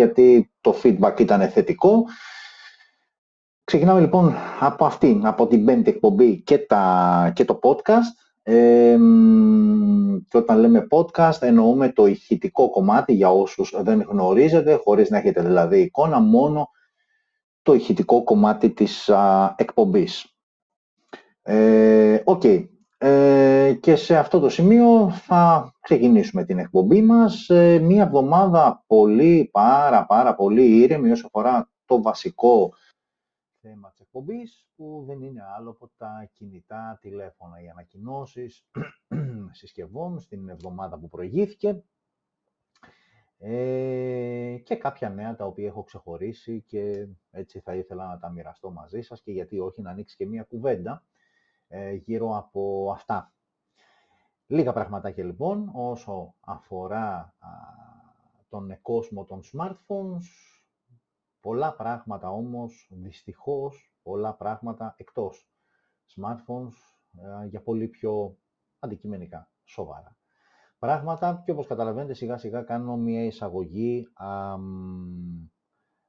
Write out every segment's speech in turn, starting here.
γιατί το feedback ήταν θετικό. Ξεκινάμε λοιπόν από αυτήν, από την πέμπτη εκπομπή και, τα, και το podcast. Ε, και όταν λέμε podcast εννοούμε το ηχητικό κομμάτι για όσους δεν γνωρίζετε, χωρίς να έχετε δηλαδή εικόνα, μόνο το ηχητικό κομμάτι της α, εκπομπής. Ε, okay. Ε, και σε αυτό το σημείο θα ξεκινήσουμε την εκπομπή μας. Ε, μία εβδομάδα πολύ, πάρα, πάρα πολύ ήρεμη όσο αφορά το βασικό θέμα της εκπομπής, που δεν είναι άλλο από τα κινητά τηλέφωνα, οι ανακοινώσεις συσκευών στην εβδομάδα που προηγήθηκε ε, και κάποια νέα τα οποία έχω ξεχωρίσει και έτσι θα ήθελα να τα μοιραστώ μαζί σας και γιατί όχι να ανοίξει και μία κουβέντα ε, γύρω από αυτά. Λίγα πραγματάκια λοιπόν όσο αφορά τον κόσμο των smartphones, πολλά πράγματα όμως δυστυχώς πολλά πράγματα εκτός smartphones ε, για πολύ πιο αντικειμενικά, σοβαρά πράγματα και όπως καταλαβαίνετε σιγά σιγά κάνω μια εισαγωγή α,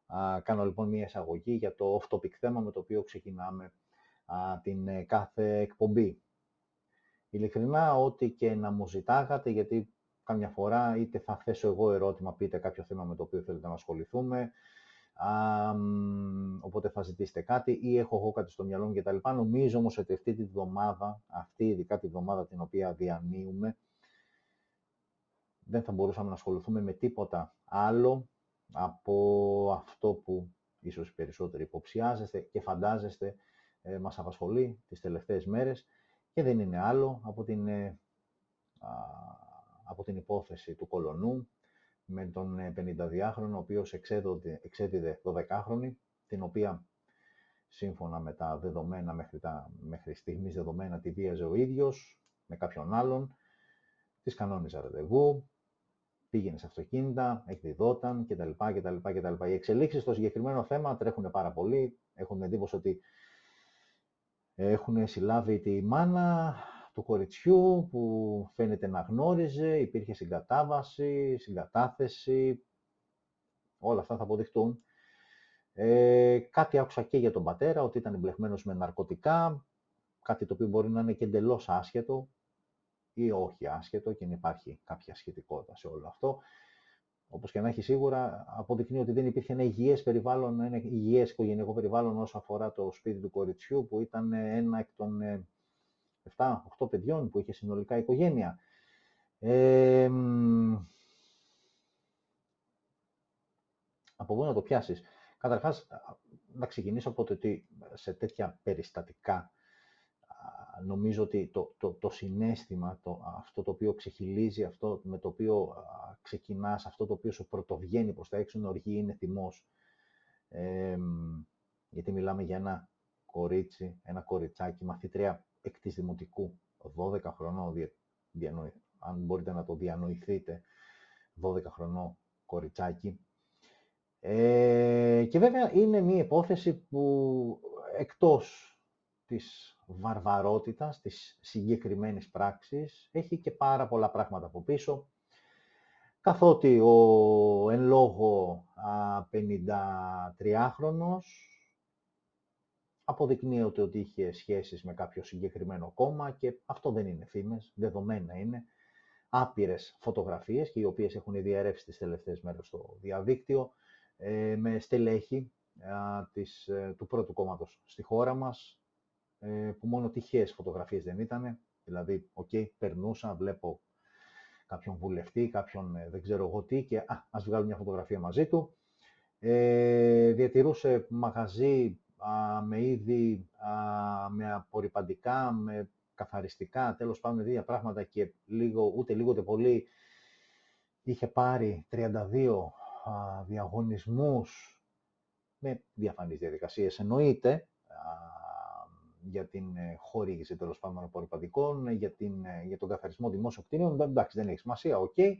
α, κάνω λοιπόν μια εισαγωγή για το off-topic θέμα με το οποίο ξεκινάμε α, την ε, κάθε εκπομπή. Ειλικρινά, ό,τι και να μου ζητάγατε, γιατί καμιά φορά είτε θα θέσω εγώ ερώτημα, πείτε κάποιο θέμα με το οποίο θέλετε να ασχοληθούμε, α, οπότε θα ζητήσετε κάτι ή έχω εγώ κάτι στο μυαλό μου κτλ. Νομίζω όμως ότι αυτή τη βδομάδα, αυτή ειδικά τη βδομάδα την οποία διανύουμε, δεν θα μπορούσαμε να ασχοληθούμε με τίποτα άλλο από αυτό που ίσως οι περισσότεροι υποψιάζεστε και φαντάζεστε ε, μας απασχολεί τις τελευταίες μέρες και δεν είναι άλλο από την, ε, από την υπόθεση του κολονού με τον 52χρονο, ε, ο οποίος εξέδιδε 12χρονη, την οποία σύμφωνα με τα δεδομένα μέχρι, τα, μέχρι στιγμής δεδομένα τη βίαζε ο ίδιος με κάποιον άλλον, της κανόνιζε ραντεβού, πήγαινε σε αυτοκίνητα, εκδιδόταν κτλ. κτλ, κτλ. Οι εξελίξεις στο συγκεκριμένο θέμα τρέχουν πάρα πολύ. Έχουν εντύπωση ότι έχουν συλλάβει τη μάνα του κοριτσιού που φαίνεται να γνώριζε, υπήρχε συγκατάβαση, συγκατάθεση, όλα αυτά θα αποδειχτούν. Ε, κάτι άκουσα και για τον πατέρα, ότι ήταν εμπλεγμένος με ναρκωτικά, κάτι το οποίο μπορεί να είναι και εντελώς άσχετο, ή όχι άσχετο και να υπάρχει κάποια σχετικότητα σε όλο αυτό. Όπως και να έχει σίγουρα, αποδεικνύει ότι δεν υπήρχε ένα υγιές περιβάλλον, ένα υγιές οικογενειακό περιβάλλον όσο αφορά το σπίτι του κοριτσιού, που ήταν ένα εκ των 7-8 ε, παιδιών που είχε συνολικά οικογένεια. Ε, από πού να το πιάσεις; Καταρχάς, να ξεκινήσω από το ότι σε τέτοια περιστατικά νομίζω ότι το, το, το συνέστημα, το, αυτό το οποίο ξεχυλίζει, αυτό με το οποίο α, ξεκινάς, αυτό το οποίο σου πρωτοβγαίνει προς τα έξω είναι οργή, είναι θυμός. γιατί μιλάμε για ένα κορίτσι, ένα κοριτσάκι, μαθήτρια εκ της Δημοτικού, 12 χρονών, αν μπορείτε να το διανοηθείτε, 12 χρονών κοριτσάκι. Ε, και βέβαια είναι μια υπόθεση που εκτός της βαρβαρότητας, της συγκεκριμένης πράξης, έχει και πάρα πολλά πράγματα από πίσω, καθότι ο εν λόγω 53χρονος αποδεικνύεται ότι είχε σχέσεις με κάποιο συγκεκριμένο κόμμα και αυτό δεν είναι φήμες, δεδομένα είναι. Άπειρες φωτογραφίες και οι οποίες έχουν διαρρεύσει τις τελευταίες μέρες στο διαδίκτυο ε, με στελέχη της, ε, του πρώτου κόμματος στη χώρα μας, ε, που μόνο τυχαίες φωτογραφίες δεν ήταν. Δηλαδή, OK, okay, περνούσα, βλέπω κάποιον βουλευτή, κάποιον ε, δεν ξέρω εγώ τι και α, ας βγάλω μια φωτογραφία μαζί του. Ε, διατηρούσε μαγαζί α, με είδη, α, με απορριπαντικά, με καθαριστικά, τέλος πάντων με δύο πράγματα και λίγο, ούτε λίγο ούτε πολύ είχε πάρει 32 α, διαγωνισμούς με διαφανείς διαδικασίες εννοείται, για την ε, χορήγηση τέλος πάντων απορριπαντικών, για, την, ε, για τον καθαρισμό δημόσιων κτίριων. Εντάξει, δεν έχει σημασία, OK. Okay.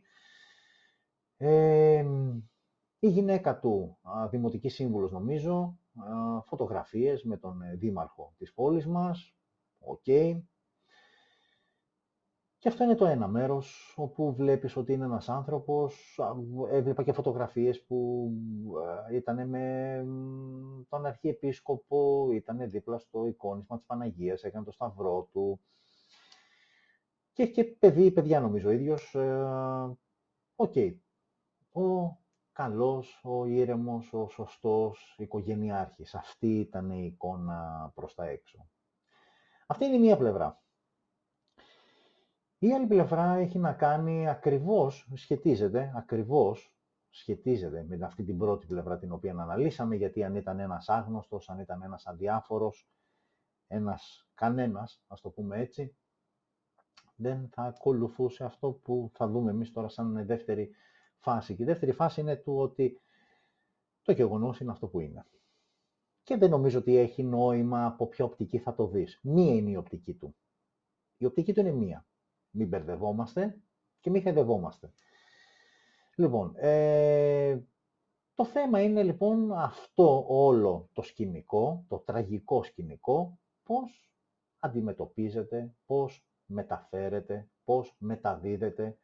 Ε, η γυναίκα του, δημοτική σύμβουλος νομίζω, φωτογραφίες με τον δήμαρχο της πόλης μας, OK. Okay. Και αυτό είναι το ένα μέρος, όπου βλέπεις ότι είναι ένας άνθρωπος, έβλεπα και φωτογραφίες που ήταν με τον Αρχιεπίσκοπο, ήταν δίπλα στο εικόνισμα της Παναγίας, έκανε το σταυρό του. Και έχει και παιδί, παιδιά νομίζω ο ίδιος. Ε, οκ. Ο καλός, ο ήρεμος, ο σωστός οικογενειάρχης. Αυτή ήταν η εικόνα προς τα έξω. Αυτή είναι η μία πλευρά. Η άλλη πλευρά έχει να κάνει ακριβώς, σχετίζεται, ακριβώς σχετίζεται με αυτή την πρώτη πλευρά την οποία αναλύσαμε, γιατί αν ήταν ένας άγνωστος, αν ήταν ένας αδιάφορος, ένας κανένας, ας το πούμε έτσι, δεν θα ακολουθούσε αυτό που θα δούμε εμείς τώρα σαν δεύτερη φάση. Και η δεύτερη φάση είναι του ότι το γεγονός είναι αυτό που είναι. Και δεν νομίζω ότι έχει νόημα από ποια οπτική θα το δεις. Μία είναι η οπτική του. Η οπτική του είναι μία. Μην μπερδευόμαστε και μην χεδευόμαστε. Λοιπόν, ε, το θέμα είναι λοιπόν αυτό όλο το σκηνικό, το τραγικό σκηνικό, πώς αντιμετωπίζεται, πώς μεταφέρεται, πώς μεταδίδεται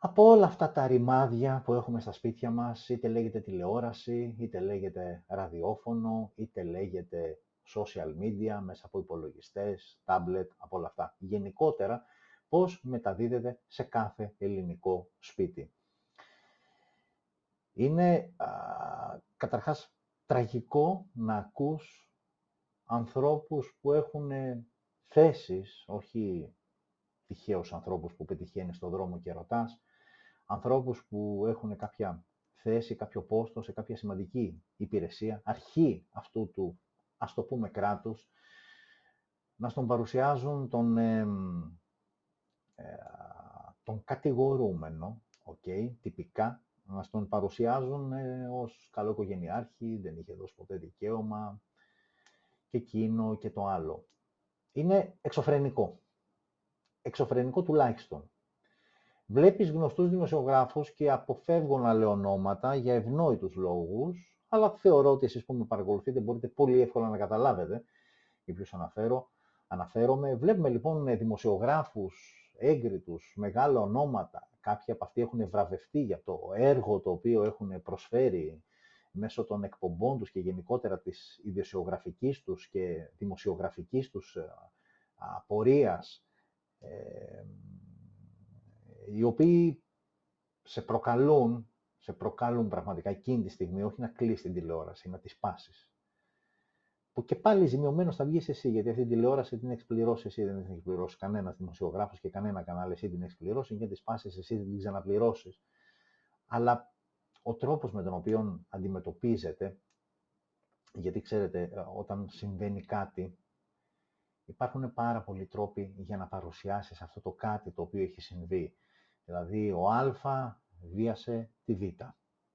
από όλα αυτά τα ρημάδια που έχουμε στα σπίτια μας, είτε λέγεται τηλεόραση, είτε λέγεται ραδιόφωνο, είτε λέγεται social media, μέσα από υπολογιστές, tablet, από όλα αυτά. Γενικότερα, πώς μεταδίδεται σε κάθε ελληνικό σπίτι. Είναι α, καταρχάς τραγικό να ακούς ανθρώπους που έχουν θέσεις, όχι τυχαίους ανθρώπους που πετυχαίνει στον δρόμο και ρωτάς, ανθρώπους που έχουν κάποια θέση, κάποιο πόστο σε κάποια σημαντική υπηρεσία, αρχή αυτού του, ας το πούμε, κράτους, να στον παρουσιάζουν τον, ε, τον κατηγορούμενο, okay, τυπικά, να τον παρουσιάζουν ε, ως καλό οικογενειάρχη, δεν είχε δώσει ποτέ δικαίωμα, και εκείνο και το άλλο. Είναι εξωφρενικό. Εξωφρενικό τουλάχιστον. Βλέπεις γνωστούς δημοσιογράφους και αποφεύγω να λέω ονόματα για ευνόητους λόγους, αλλά θεωρώ ότι εσείς που με παρακολουθείτε μπορείτε πολύ εύκολα να καταλάβετε για ποιους αναφέρω. Αναφέρομαι. Βλέπουμε λοιπόν δημοσιογράφους έγκριτους, μεγάλα ονόματα. Κάποιοι από αυτοί έχουν βραβευτεί για το έργο το οποίο έχουν προσφέρει μέσω των εκπομπών τους και γενικότερα της ιδιοσιογραφικής τους και δημοσιογραφικής τους ε, απορίας ε, οι οποίοι σε προκαλούν, σε προκαλούν πραγματικά εκείνη τη στιγμή, όχι να κλείσει την τηλεόραση, να τη σπάσεις. Που και πάλι ζημιωμένος θα βγεις εσύ, γιατί αυτή την τηλεόραση την έχεις πληρώσει εσύ, δεν την έχεις πληρώσει κανένας δημοσιογράφος και κανένα κανάλι, εσύ την έχεις πληρώσει, και τη σπάσεις εσύ, δεν την ξαναπληρώσεις. Αλλά ο τρόπος με τον οποίο αντιμετωπίζεται, γιατί ξέρετε, όταν συμβαίνει κάτι, υπάρχουν πάρα πολλοί τρόποι για να παρουσιάσεις αυτό το κάτι το οποίο έχει συμβεί. Δηλαδή, ο Α βίασε τη Β.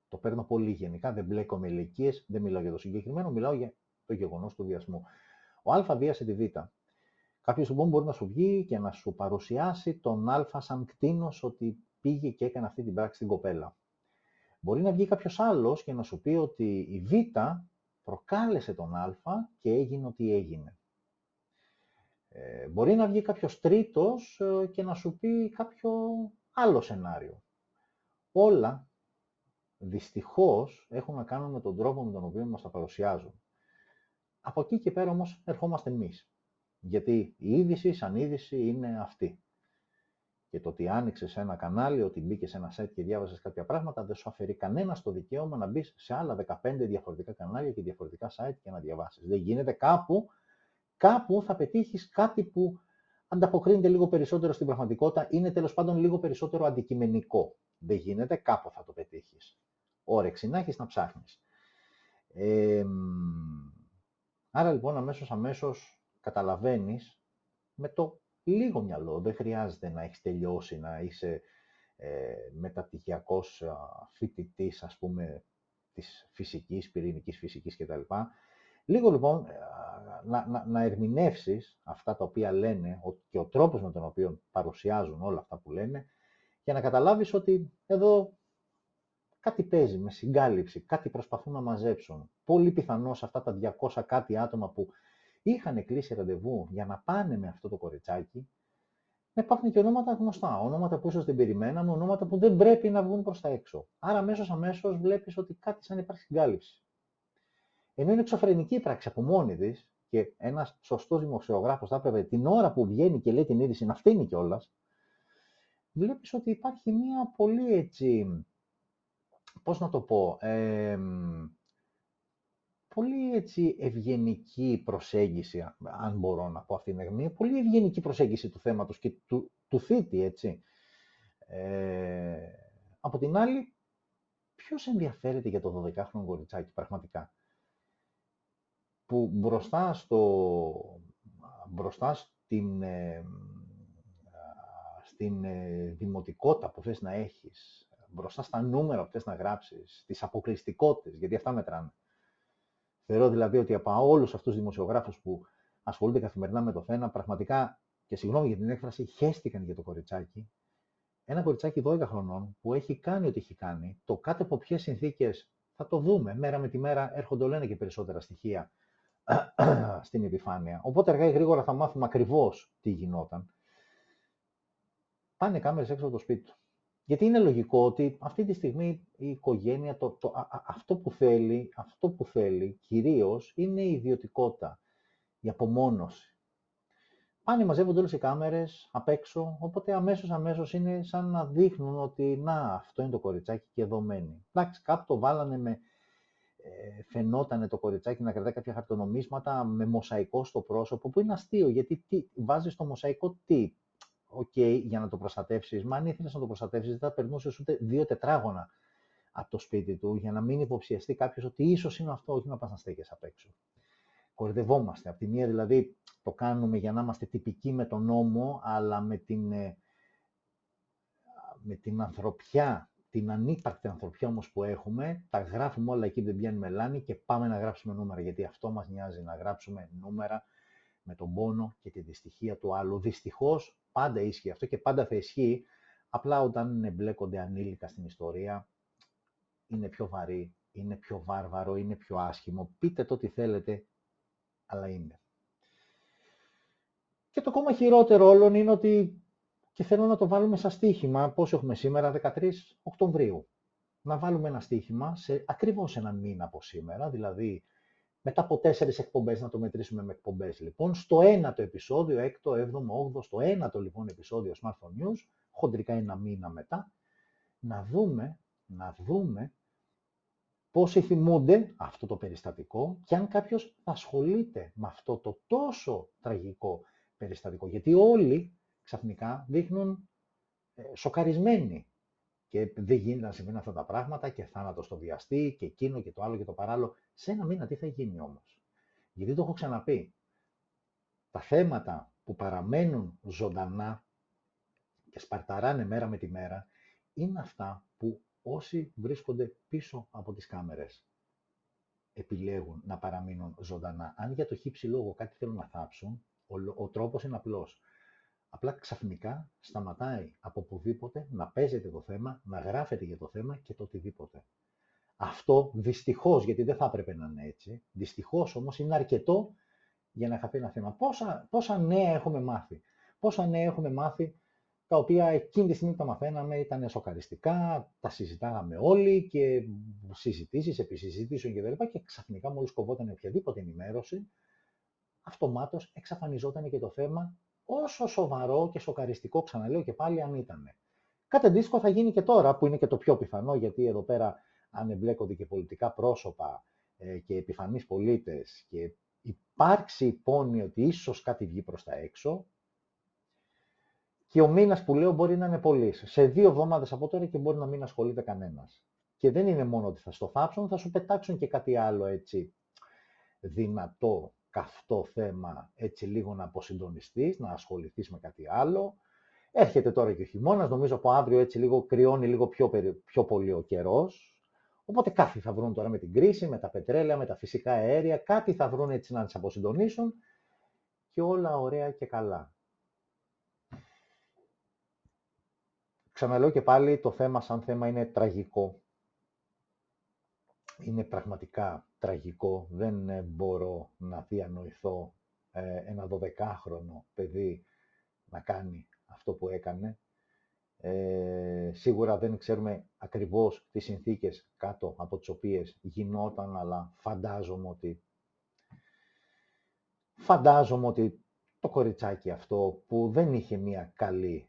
Το παίρνω πολύ γενικά, δεν μπλέκω με ηλικίες, δεν μιλάω για το συγκεκριμένο, μιλάω για το γεγονός του βιασμού. Ο Α βίασε τη Β. Κάποιος λοιπόν μπορεί να σου βγει και να σου παρουσιάσει τον Α σαν κτίνος ότι πήγε και έκανε αυτή την πράξη στην κοπέλα. Μπορεί να βγει κάποιος άλλος και να σου πει ότι η Β προκάλεσε τον Α και έγινε ό,τι έγινε. Ε, μπορεί να βγει κάποιος τρίτος ε, και να σου πει κάποιο άλλο σενάριο. Όλα, δυστυχώς, έχουν να κάνουν με τον τρόπο με τον οποίο μας τα παρουσιάζουν. Από εκεί και πέρα όμως ερχόμαστε εμείς. Γιατί η είδηση σαν είδηση είναι αυτή. Και το ότι άνοιξες ένα κανάλι, ότι μπήκες σε ένα site και διάβασες κάποια πράγματα, δεν σου αφαιρεί κανένα το δικαίωμα να μπεις σε άλλα 15 διαφορετικά κανάλια και διαφορετικά site και να διαβάσεις. Δεν γίνεται κάπου κάπου θα πετύχεις κάτι που ανταποκρίνεται λίγο περισσότερο στην πραγματικότητα, είναι τέλος πάντων λίγο περισσότερο αντικειμενικό. Δεν γίνεται, κάπου θα το πετύχεις. Όρεξη να έχεις να ψάχνεις. Ε, άρα λοιπόν αμέσως αμέσως καταλαβαίνεις με το λίγο μυαλό, δεν χρειάζεται να έχεις τελειώσει, να είσαι ε, μεταπτυχιακός φοιτητής, ας πούμε, της φυσικής, πυρηνικής φυσικής κτλ. Λίγο λοιπόν ε, να, να, να ερμηνεύσεις αυτά τα οποία λένε και ο τρόπος με τον οποίο παρουσιάζουν όλα αυτά που λένε για να καταλάβεις ότι εδώ κάτι παίζει με συγκάλυψη, κάτι προσπαθούν να μαζέψουν. Πολύ πιθανό σε αυτά τα 200 κάτι άτομα που είχαν κλείσει ραντεβού για να πάνε με αυτό το κοριτσάκι, να υπάρχουν και ονόματα γνωστά, ονόματα που ίσως δεν περιμέναμε, ονόματα που δεν πρέπει να βγουν προς τα έξω. Άρα αμέσως αμέσως βλέπεις ότι κάτι σαν υπάρχει συγκάλυψη. Ενώ είναι εξωφρενική η πράξη από μόνη της και ένας σωστός δημοσιογράφος θα έπρεπε την ώρα που βγαίνει και λέει την είδηση να φτύνει κιόλας, βλέπεις ότι υπάρχει μια πολύ έτσι, πώς να το πω, πολύ έτσι ευγενική προσέγγιση, αν μπορώ να πω αυτή τη στιγμή, πολύ ευγενική προσέγγιση του θέματος και του, του θήτη, έτσι. Ε, από την άλλη, ποιος ενδιαφέρεται για το 12χρονο κοριτσάκι πραγματικά, που μπροστά, στο, μπροστά στην, ε, στην ε, δημοτικότητα που θες να έχεις, μπροστά στα νούμερα που θες να γράψεις, στις αποκλειστικότητες, γιατί αυτά μετράνε, Θεωρώ δηλαδή ότι από όλους αυτούς τους δημοσιογράφους που ασχολούνται καθημερινά με το θέμα, πραγματικά και συγγνώμη για την έκφραση, χέστηκαν για το κοριτσάκι. Ένα κοριτσάκι 12 χρονών που έχει κάνει ό,τι έχει κάνει, το κάτω από ποιες συνθήκες θα το δούμε. Μέρα με τη μέρα έρχονται όλο και περισσότερα στοιχεία στην επιφάνεια. Οπότε αργά ή γρήγορα θα μάθουμε ακριβώς τι γινόταν. Πάνε κάμερες έξω από το σπίτι του. Γιατί είναι λογικό ότι αυτή τη στιγμή η οικογένεια, το, το, αυτό που θέλει, αυτό που θέλει κυρίως είναι η ιδιωτικότητα, η απομόνωση. Πάνε, μαζεύονται όλες οι κάμερες απ' έξω, οπότε αμέσως αμέσως είναι σαν να δείχνουν ότι να, αυτό είναι το κοριτσάκι και εδώ μένει. Εντάξει, κάπου το βάλανε με, ε, φαινόταν το κοριτσάκι να κρατάει κάποια χαρτονομίσματα με μωσαϊκό στο πρόσωπο, που είναι αστείο, γιατί τι, βάζεις το μωσαϊκό τι, οκ, για να το προστατεύσεις. Μα αν ήθελες να το προστατεύσεις, δεν θα περνούσες ούτε δύο τετράγωνα από το σπίτι του, για να μην υποψιαστεί κάποιος ότι ίσως είναι αυτό, όχι να πας να στέκει απ' έξω. Κορδευόμαστε. Απ' τη μία δηλαδή το κάνουμε για να είμαστε τυπικοί με τον νόμο, αλλά με την, ε, με την ανθρωπιά, την ανύπαρκτη ανθρωπιά όμως που έχουμε, τα γράφουμε όλα εκεί, δεν πιάνουμε μελάνη και πάμε να γράψουμε νούμερα, γιατί αυτό μας νοιάζει, να γράψουμε νούμερα με τον πόνο και τη δυστυχία του άλλου. Δυστυχώς πάντα ίσχυε αυτό και πάντα θα ισχύει. Απλά όταν εμπλέκονται ανήλικα στην ιστορία, είναι πιο βαρύ, είναι πιο βάρβαρο, είναι πιο άσχημο. Πείτε το ό,τι θέλετε, αλλά είναι. Και το ακόμα χειρότερο όλων είναι ότι, και θέλω να το βάλουμε σαν στοίχημα, πώς έχουμε σήμερα, 13 Οκτωβρίου. Να βάλουμε ένα στοίχημα σε ακριβώς έναν μήνα από σήμερα, δηλαδή μετά από τέσσερις εκπομπές, να το μετρήσουμε με εκπομπές λοιπόν, στο ένατο επεισόδιο, έκτο, έβδομο, όγδο, στο ένατο λοιπόν επεισόδιο Smartphone News, χοντρικά ένα μήνα μετά, να δούμε, να δούμε πώς θυμούνται αυτό το περιστατικό και αν κάποιος ασχολείται με αυτό το τόσο τραγικό περιστατικό. Γιατί όλοι ξαφνικά δείχνουν ε, σοκαρισμένοι και δεν γίνεται να συμβαίνουν αυτά τα πράγματα και θάνατος στο βιαστή και εκείνο και το άλλο και το παράλληλο. Σε ένα μήνα τι θα γίνει όμως; Γιατί το έχω ξαναπεί. Τα θέματα που παραμένουν ζωντανά και σπαρταράνε μέρα με τη μέρα είναι αυτά που όσοι βρίσκονται πίσω από τις κάμερες επιλέγουν να παραμείνουν ζωντανά. Αν για το χύψη λόγο κάτι θέλουν να θάψουν, ο, ο τρόπος είναι απλός. Απλά ξαφνικά σταματάει από οπουδήποτε να παίζεται το θέμα, να γράφεται για το θέμα και το οτιδήποτε. Αυτό δυστυχώς, γιατί δεν θα έπρεπε να είναι έτσι, δυστυχώς όμως είναι αρκετό για να χαθεί ένα θέμα. Πόσα, πόσα νέα έχουμε μάθει. Πόσα νέα έχουμε μάθει τα οποία εκείνη τη στιγμή που τα μαθαίναμε ήταν σοκαριστικά, τα συζητάγαμε όλοι και συζητήσεις επί συζητήσεων και Και ξαφνικά μόλις κοβόταν οποιαδήποτε ενημέρωση, αυτομάτως εξαφανιζόταν και το θέμα όσο σοβαρό και σοκαριστικό, ξαναλέω και πάλι, αν ήταν. Κάτι αντίστοιχο θα γίνει και τώρα, που είναι και το πιο πιθανό, γιατί εδώ πέρα αν εμπλέκονται και πολιτικά πρόσωπα ε, και επιφανείς πολίτες και υπάρξει πόνη ότι ίσως κάτι βγει προς τα έξω, και ο μήνας που λέω μπορεί να είναι πολύ. Σε δύο εβδομάδες από τώρα και μπορεί να μην ασχολείται κανένας. Και δεν είναι μόνο ότι θα στο θάψουν, θα σου πετάξουν και κάτι άλλο έτσι δυνατό καυτό θέμα έτσι λίγο να αποσυντονιστείς, να ασχοληθείς με κάτι άλλο. Έρχεται τώρα και ο χειμώνας, νομίζω από αύριο έτσι λίγο κρυώνει λίγο πιο, πιο πολύ ο καιρός. Οπότε κάτι θα βρουν τώρα με την κρίση, με τα πετρέλαια, με τα φυσικά αέρια, κάτι θα βρουν έτσι να τις αποσυντονίσουν και όλα ωραία και καλά. Ξαναλέω και πάλι, το θέμα σαν θέμα είναι τραγικό είναι πραγματικά τραγικό. Δεν ε, μπορώ να διανοηθώ ε, ένα 12χρονο παιδί να κάνει αυτό που έκανε. Ε, σίγουρα δεν ξέρουμε ακριβώς τις συνθήκες κάτω από τις οποίες γινόταν, αλλά φαντάζομαι ότι, φαντάζομαι ότι το κοριτσάκι αυτό που δεν είχε μια καλή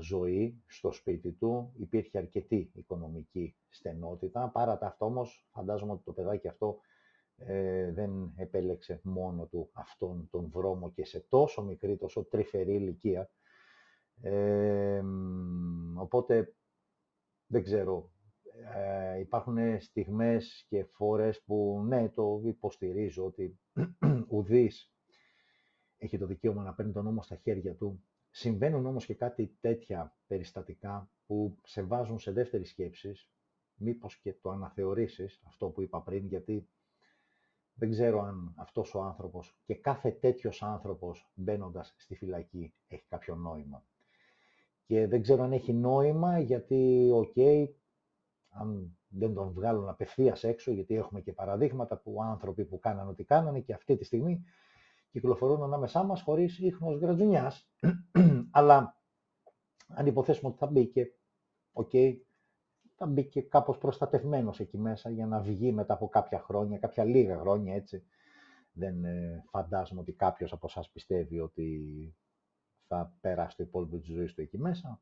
ζωή στο σπίτι του, υπήρχε αρκετή οικονομική στενότητα. Παρά τα αυτό όμως, φαντάζομαι ότι το παιδάκι αυτό ε, δεν επέλεξε μόνο του αυτόν τον δρόμο και σε τόσο μικρή, τόσο τρυφερή ηλικία. Ε, οπότε, δεν ξέρω, ε, υπάρχουν στιγμές και φορές που ναι, το υποστηρίζω ότι ουδής έχει το δικαίωμα να παίρνει τον νόμο στα χέρια του. Συμβαίνουν όμως και κάτι τέτοια περιστατικά που σε βάζουν σε δεύτερη σκέψη, μήπως και το αναθεωρήσεις, αυτό που είπα πριν, γιατί δεν ξέρω αν αυτός ο άνθρωπος και κάθε τέτοιος άνθρωπος μπαίνοντας στη φυλακή έχει κάποιο νόημα. Και δεν ξέρω αν έχει νόημα γιατί, οκ, αν δεν τον βγάλουν απευθείας έξω, γιατί έχουμε και παραδείγματα που άνθρωποι που κάνανε ό,τι κάνανε και αυτή τη στιγμή κυκλοφορούν ανάμεσά μας χωρίς ίχνος γρατζουνιάς. Αλλά αν υποθέσουμε ότι θα μπήκε, OK, okay, θα μπήκε κάπως προστατευμένος εκεί μέσα για να βγει μετά από κάποια χρόνια, κάποια λίγα χρόνια έτσι. Δεν ε, φαντάζομαι ότι κάποιος από εσάς πιστεύει ότι θα περάσει το υπόλοιπο της ζωής του εκεί μέσα.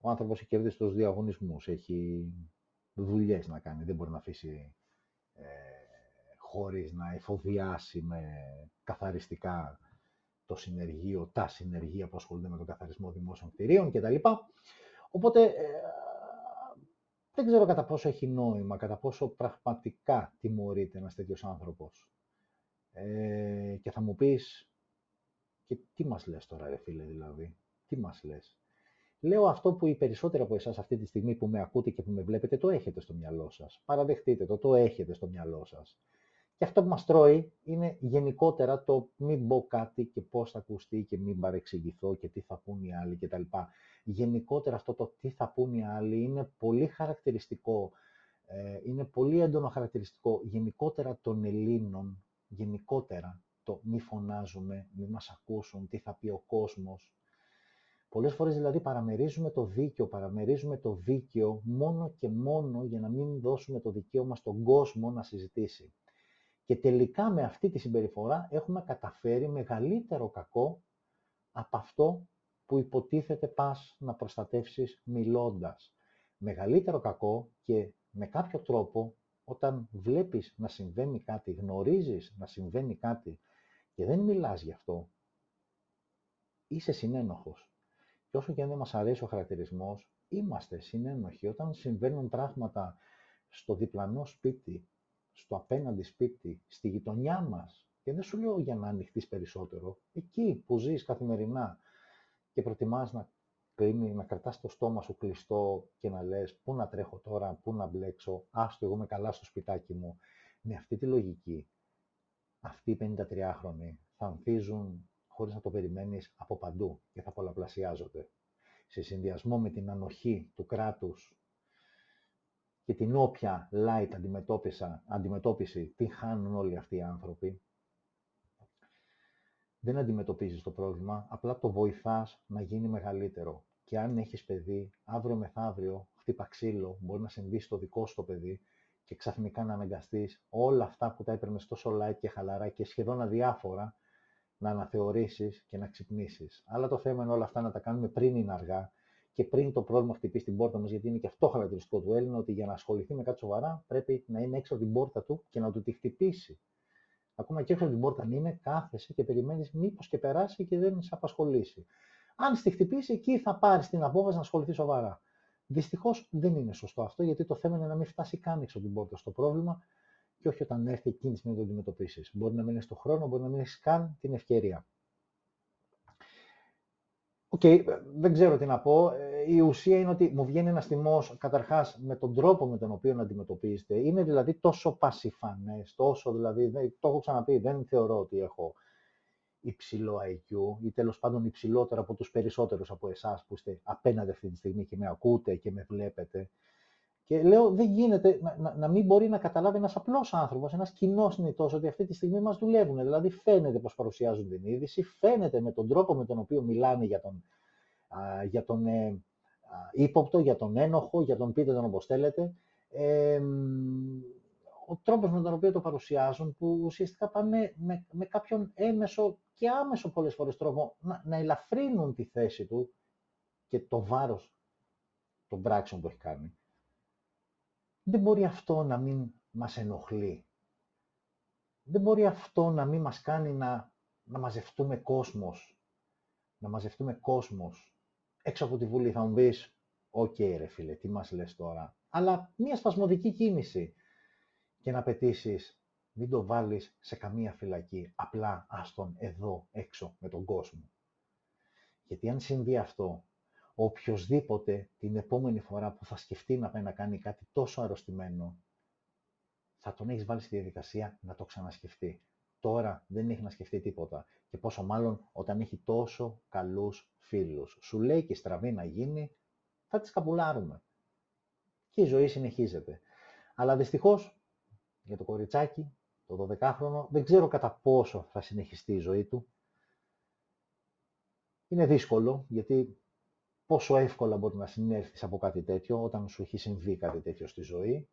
Ο άνθρωπος έχει κερδίσει τους διαγωνισμούς, έχει δουλειές να κάνει, δεν μπορεί να αφήσει ε, χωρίς να εφοδιάσει με καθαριστικά το συνεργείο, τα συνεργεία που ασχολούνται με τον καθαρισμό δημόσιων κτηρίων κτλ. Οπότε ε, δεν ξέρω κατά πόσο έχει νόημα, κατά πόσο πραγματικά τιμωρείται ένας τέτοιος άνθρωπος. Ε, και θα μου πεις, και τι μας λες τώρα ρε φίλε δηλαδή, τι μας λες; Λέω αυτό που οι περισσότεροι από εσάς αυτή τη στιγμή που με ακούτε και που με βλέπετε το έχετε στο μυαλό σας. Παραδεχτείτε το, το έχετε στο μυαλό σας. Και αυτό που μας τρώει είναι γενικότερα το μην πω κάτι και πώς θα ακουστεί και μην παρεξηγηθώ και τι θα πούν οι άλλοι κτλ. Γενικότερα αυτό το τι θα πούν οι άλλοι είναι πολύ χαρακτηριστικό, ε, είναι πολύ έντονο χαρακτηριστικό γενικότερα των Ελλήνων, γενικότερα το μη φωνάζουμε, μη μας ακούσουν, τι θα πει ο κόσμος. Πολλές φορές δηλαδή παραμερίζουμε το δίκαιο, παραμερίζουμε το δίκαιο μόνο και μόνο για να μην δώσουμε το δικαίωμα στον κόσμο να συζητήσει. Και τελικά με αυτή τη συμπεριφορά έχουμε καταφέρει μεγαλύτερο κακό από αυτό που υποτίθεται πας να προστατεύσεις μιλώντας. Μεγαλύτερο κακό και με κάποιο τρόπο όταν βλέπεις να συμβαίνει κάτι, γνωρίζεις να συμβαίνει κάτι και δεν μιλάς γι' αυτό, είσαι συνένοχος. Και όσο και αν δεν μας αρέσει ο χαρακτηρισμός, είμαστε συνένοχοι. Όταν συμβαίνουν πράγματα στο διπλανό σπίτι, στο απέναντι σπίτι, στη γειτονιά μας, και δεν σου λέω για να ανοιχτείς περισσότερο, εκεί που ζεις καθημερινά και προτιμάς να, κλείνει, να κρατάς το στόμα σου κλειστό και να λες πού να τρέχω τώρα, πού να μπλέξω, άστο εγώ είμαι καλά στο σπιτάκι μου. Με αυτή τη λογική, αυτοί οι 53χρονοι θα ανθίζουν χωρίς να το περιμένεις από παντού και θα πολλαπλασιάζονται. Σε συνδυασμό με την ανοχή του κράτους και την όποια light αντιμετώπιση την χάνουν όλοι αυτοί οι άνθρωποι, δεν αντιμετωπίζεις το πρόβλημα, απλά το βοηθάς να γίνει μεγαλύτερο. Και αν έχεις παιδί, αύριο μεθαύριο, χτύπα ξύλο, μπορεί να συμβεί στο δικό σου το παιδί και ξαφνικά να αναγκαστείς όλα αυτά που τα έπαιρνες τόσο light και χαλαρά και σχεδόν αδιάφορα να αναθεωρήσεις και να ξυπνήσεις. Αλλά το θέμα είναι όλα αυτά να τα κάνουμε πριν είναι αργά και πριν το πρόβλημα χτυπήσει την πόρτα μας, γιατί είναι και αυτό χαρακτηριστικό του Έλληνα, ότι για να ασχοληθεί με κάτι σοβαρά πρέπει να είναι έξω από την πόρτα του και να του τη χτυπήσει. Ακόμα και έξω από την πόρτα αν είναι, κάθεσαι και περιμένεις μήπως και περάσει και δεν σε απασχολήσει. Αν στη χτυπήσει, εκεί θα πάρεις την απόφαση να ασχοληθεί σοβαρά. Δυστυχώς δεν είναι σωστό αυτό, γιατί το θέμα είναι να μην φτάσει καν έξω από την πόρτα στο πρόβλημα και όχι όταν έρθει εκείνης τη στιγμή να το αντιμετωπίσεις. Μπορεί να μην έχει το χρόνο, μπορεί να μην έχεις καν την ευκαιρία. OK, okay, δεν ξέρω τι να πω. Ε, η ουσία είναι ότι μου βγαίνει ένας θυμός καταρχάς με τον τρόπο με τον οποίο αντιμετωπίζεται. Είναι δηλαδή τόσο πασιφανές, τόσο δηλαδή. Το έχω ξαναπεί, δεν θεωρώ ότι έχω υψηλό IQ ή τέλος πάντων υψηλότερο από τους περισσότερους από εσάς που είστε απέναντι αυτή τη στιγμή και με ακούτε και με βλέπετε. Και λέω, δεν γίνεται να, να, να μην μπορεί να καταλάβει ένας απλός άνθρωπος, ένας κοινός συνειδητός, ότι αυτή τη στιγμή μας δουλεύουν. Δηλαδή, φαίνεται πώ παρουσιάζουν την είδηση, φαίνεται με τον τρόπο με τον οποίο μιλάνε για τον για τον ε, ύποπτο, για τον ένοχο, για τον πείτε τον όπως θέλετε, ο τρόπος με τον οποίο το παρουσιάζουν, που ουσιαστικά πάνε με, με κάποιον έμεσο και άμεσο πολλές φορές τρόπο να, να ελαφρύνουν τη θέση του και το βάρος των πράξεων που έχει κάνει. Δεν μπορεί αυτό να μην μας ενοχλεί. Δεν μπορεί αυτό να μην μας κάνει να, να μαζευτούμε κόσμος. Να μαζευτούμε κόσμος. Έξω από τη Βουλή θα μου πεις, οκ ρε φίλε, τι μας λες τώρα. Αλλά μια σπασμωδική κίνηση και να πετήσει, μην το βάλεις σε καμία φυλακή, απλά άστον εδώ έξω με τον κόσμο. Γιατί αν συμβεί αυτό, οποιοδήποτε την επόμενη φορά που θα σκεφτεί να πάει να κάνει κάτι τόσο αρρωστημένο, θα τον έχεις βάλει στη διαδικασία να το ξανασκεφτεί. Τώρα δεν έχει να σκεφτεί τίποτα. Και πόσο μάλλον όταν έχει τόσο καλούς φίλους. Σου λέει και στραβή να γίνει, θα τις καπουλάρουμε. Και η ζωή συνεχίζεται. Αλλά δυστυχώς για το κοριτσάκι, το 12χρονο, δεν ξέρω κατά πόσο θα συνεχιστεί η ζωή του. Είναι δύσκολο, γιατί πόσο εύκολα μπορεί να συνέρθεις από κάτι τέτοιο όταν σου έχει συμβεί κάτι τέτοιο στη ζωή.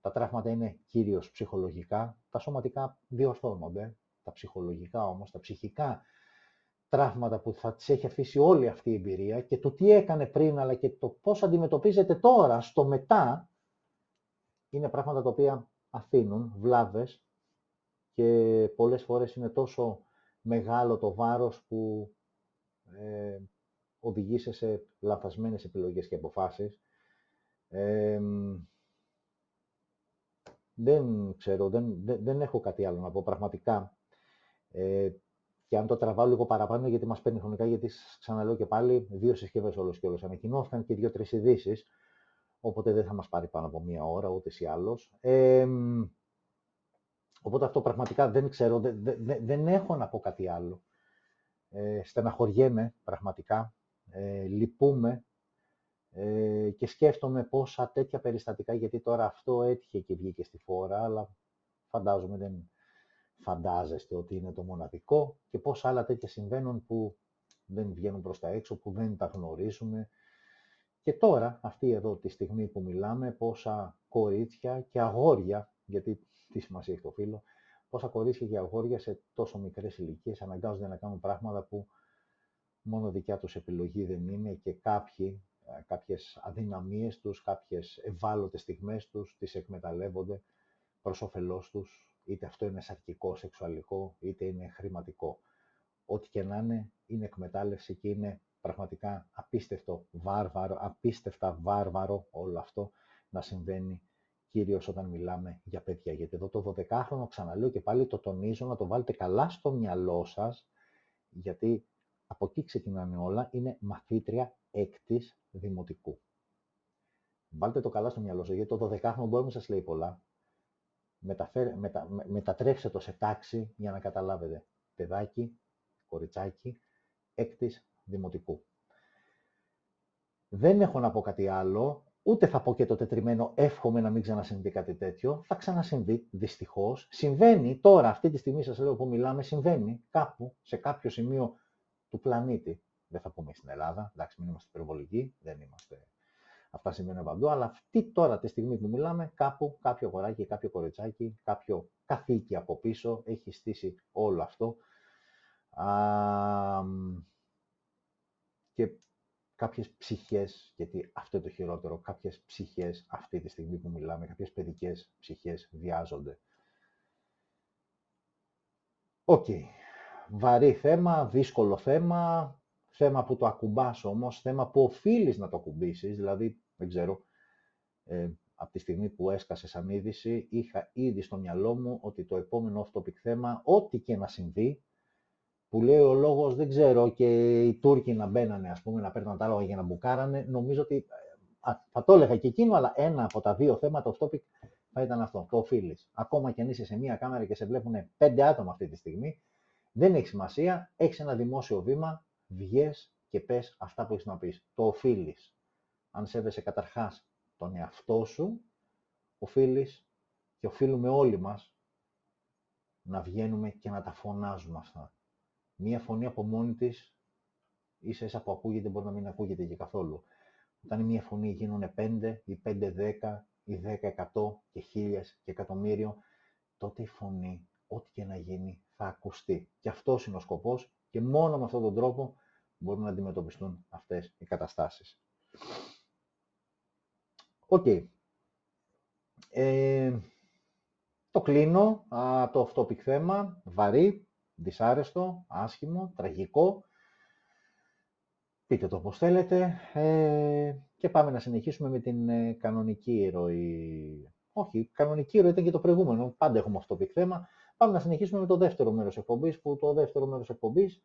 Τα τραύματα είναι κυρίως ψυχολογικά, τα σωματικά διορθώνονται, τα ψυχολογικά όμως, τα ψυχικά τραύματα που θα της έχει αφήσει όλη αυτή η εμπειρία και το τι έκανε πριν αλλά και το πώς αντιμετωπίζεται τώρα, στο μετά, είναι πράγματα τα οποία αφήνουν βλάβες και πολλές φορές είναι τόσο μεγάλο το βάρος που ε, οδηγήσει σε λαθασμένες επιλογές και αποφάσεις. δεν ξέρω, δεν, δεν, έχω κάτι άλλο να πω πραγματικά. Ε, και αν το τραβάω λίγο παραπάνω, γιατί μας παίρνει χρονικά, γιατί ξαναλέω και πάλι, δύο συσκευές όλος και όλος ανακοινώθηκαν και δύο-τρεις ειδήσεις, οπότε δεν θα μας πάρει πάνω από μία ώρα, ούτε ή άλλως. οπότε αυτό πραγματικά δεν ξέρω, δεν, δεν έχω να πω κάτι άλλο. Ε, στεναχωριέμαι πραγματικά, ε, λυπούμε ε, και σκέφτομαι πόσα τέτοια περιστατικά, γιατί τώρα αυτό έτυχε και βγήκε στη φόρα, αλλά φαντάζομαι δεν φαντάζεστε ότι είναι το μοναδικό και πόσα άλλα τέτοια συμβαίνουν που δεν βγαίνουν προς τα έξω, που δεν τα γνωρίζουμε. Και τώρα, αυτή εδώ τη στιγμή που μιλάμε, πόσα κορίτσια και αγόρια, γιατί τι σημασία έχει το φίλο, πόσα κορίτσια και αγόρια σε τόσο μικρές ηλικίες αναγκάζονται να κάνουν πράγματα που μόνο δικιά τους επιλογή δεν είναι και κάποιοι, ε, κάποιες αδυναμίες τους, κάποιες ευάλωτες στιγμές τους τις εκμεταλλεύονται προς όφελός τους, είτε αυτό είναι σαρκικό, σεξουαλικό, είτε είναι χρηματικό. Ό,τι και να είναι, είναι εκμετάλλευση και είναι πραγματικά απίστευτο βάρβαρο, απίστευτα βάρβαρο όλο αυτό να συμβαίνει κυρίως όταν μιλάμε για παιδιά. Γιατί εδώ το 12χρονο, ξαναλέω και πάλι το τονίζω, να το βάλετε καλά στο μυαλό σας, γιατί από εκεί ξεκινάνε όλα, είναι μαθήτρια έκτης δημοτικού. Βάλτε το καλά στο μυαλό σας, γιατί το 12χρονο μπορεί να σας λέει πολλά. Μεταφέρε, μετα, μετατρέψτε το σε τάξη για να καταλάβετε. Παιδάκι, κοριτσάκι, έκτης δημοτικού. Δεν έχω να πω κάτι άλλο, ούτε θα πω και το τετριμένο εύχομαι να μην ξανασυμβεί κάτι τέτοιο. Θα ξανασυμβεί, δυστυχώς. Συμβαίνει τώρα, αυτή τη στιγμή σας λέω που μιλάμε, συμβαίνει κάπου, σε κάποιο σημείο του πλανήτη. Δεν θα πούμε στην Ελλάδα, εντάξει, μην είμαστε υπερβολικοί, δεν είμαστε. Αυτά συμβαίνουν παντού, αλλά αυτή τώρα τη στιγμή που μιλάμε, κάπου κάποιο αγοράκι, κάποιο κοριτσάκι, κάποιο καθίκι από πίσω έχει στήσει όλο αυτό. Α, και κάποιες ψυχές, γιατί αυτό είναι το χειρότερο, κάποιες ψυχές αυτή τη στιγμή που μιλάμε, κάποιες παιδικές ψυχές βιάζονται. Οκ. Βαρύ θέμα, δύσκολο θέμα, θέμα που το ακουμπάς όμως, θέμα που οφείλεις να το ακουμπήσεις, δηλαδή, δεν ξέρω, ε, από τη στιγμή που έσκασες σαν είδηση, είχα ήδη στο μυαλό μου ότι το επόμενο off-topic θέμα, ό,τι και να συμβεί, που λέει ο λόγος, δεν ξέρω, και οι Τούρκοι να μπαίνανε, ας πούμε, να παίρνουν τα λόγια για να μπουκάρανε, νομίζω ότι α, θα το έλεγα και εκείνο, αλλά ένα από τα δύο θέματα, off topic, θα ήταν αυτό, το οφείλεις. Ακόμα και αν είσαι σε μία κάμερα και σε βλέπουν πέντε άτομα αυτή τη στιγμή, δεν έχει σημασία, έχεις ένα δημόσιο βήμα, βγες και πες αυτά που έχεις να πεις. Το οφείλεις. Αν σέβεσαι καταρχάς τον εαυτό σου, οφείλεις και οφείλουμε όλοι μας να βγαίνουμε και να τα φωνάζουμε αυτά μία φωνή από μόνη της ίσα ίσα που ακούγεται μπορεί να μην ακούγεται και καθόλου. Όταν μια φωνή γίνουν 5 ή 5-10 ή 10-100 και χίλιες και εκατομμύριο, τότε η φωνή, ό,τι και να γίνει, θα ακουστεί. Και αυτός είναι ο σκοπός και μόνο με αυτόν τον τρόπο μπορούν να αντιμετωπιστούν αυτές οι καταστάσεις. Οκ. Ε, το κλείνω, α, το off-topic θέμα, βαρύ, δυσάρεστο, άσχημο, τραγικό. Πείτε το όπως θέλετε ε, και πάμε να συνεχίσουμε με την ε, κανονική ροή. Όχι, κανονική ροή ήταν και το προηγούμενο, πάντα έχουμε off-topic θέμα. Πάμε να συνεχίσουμε με το δεύτερο μέρος εκπομπής, που το δεύτερο μέρος εκπομπής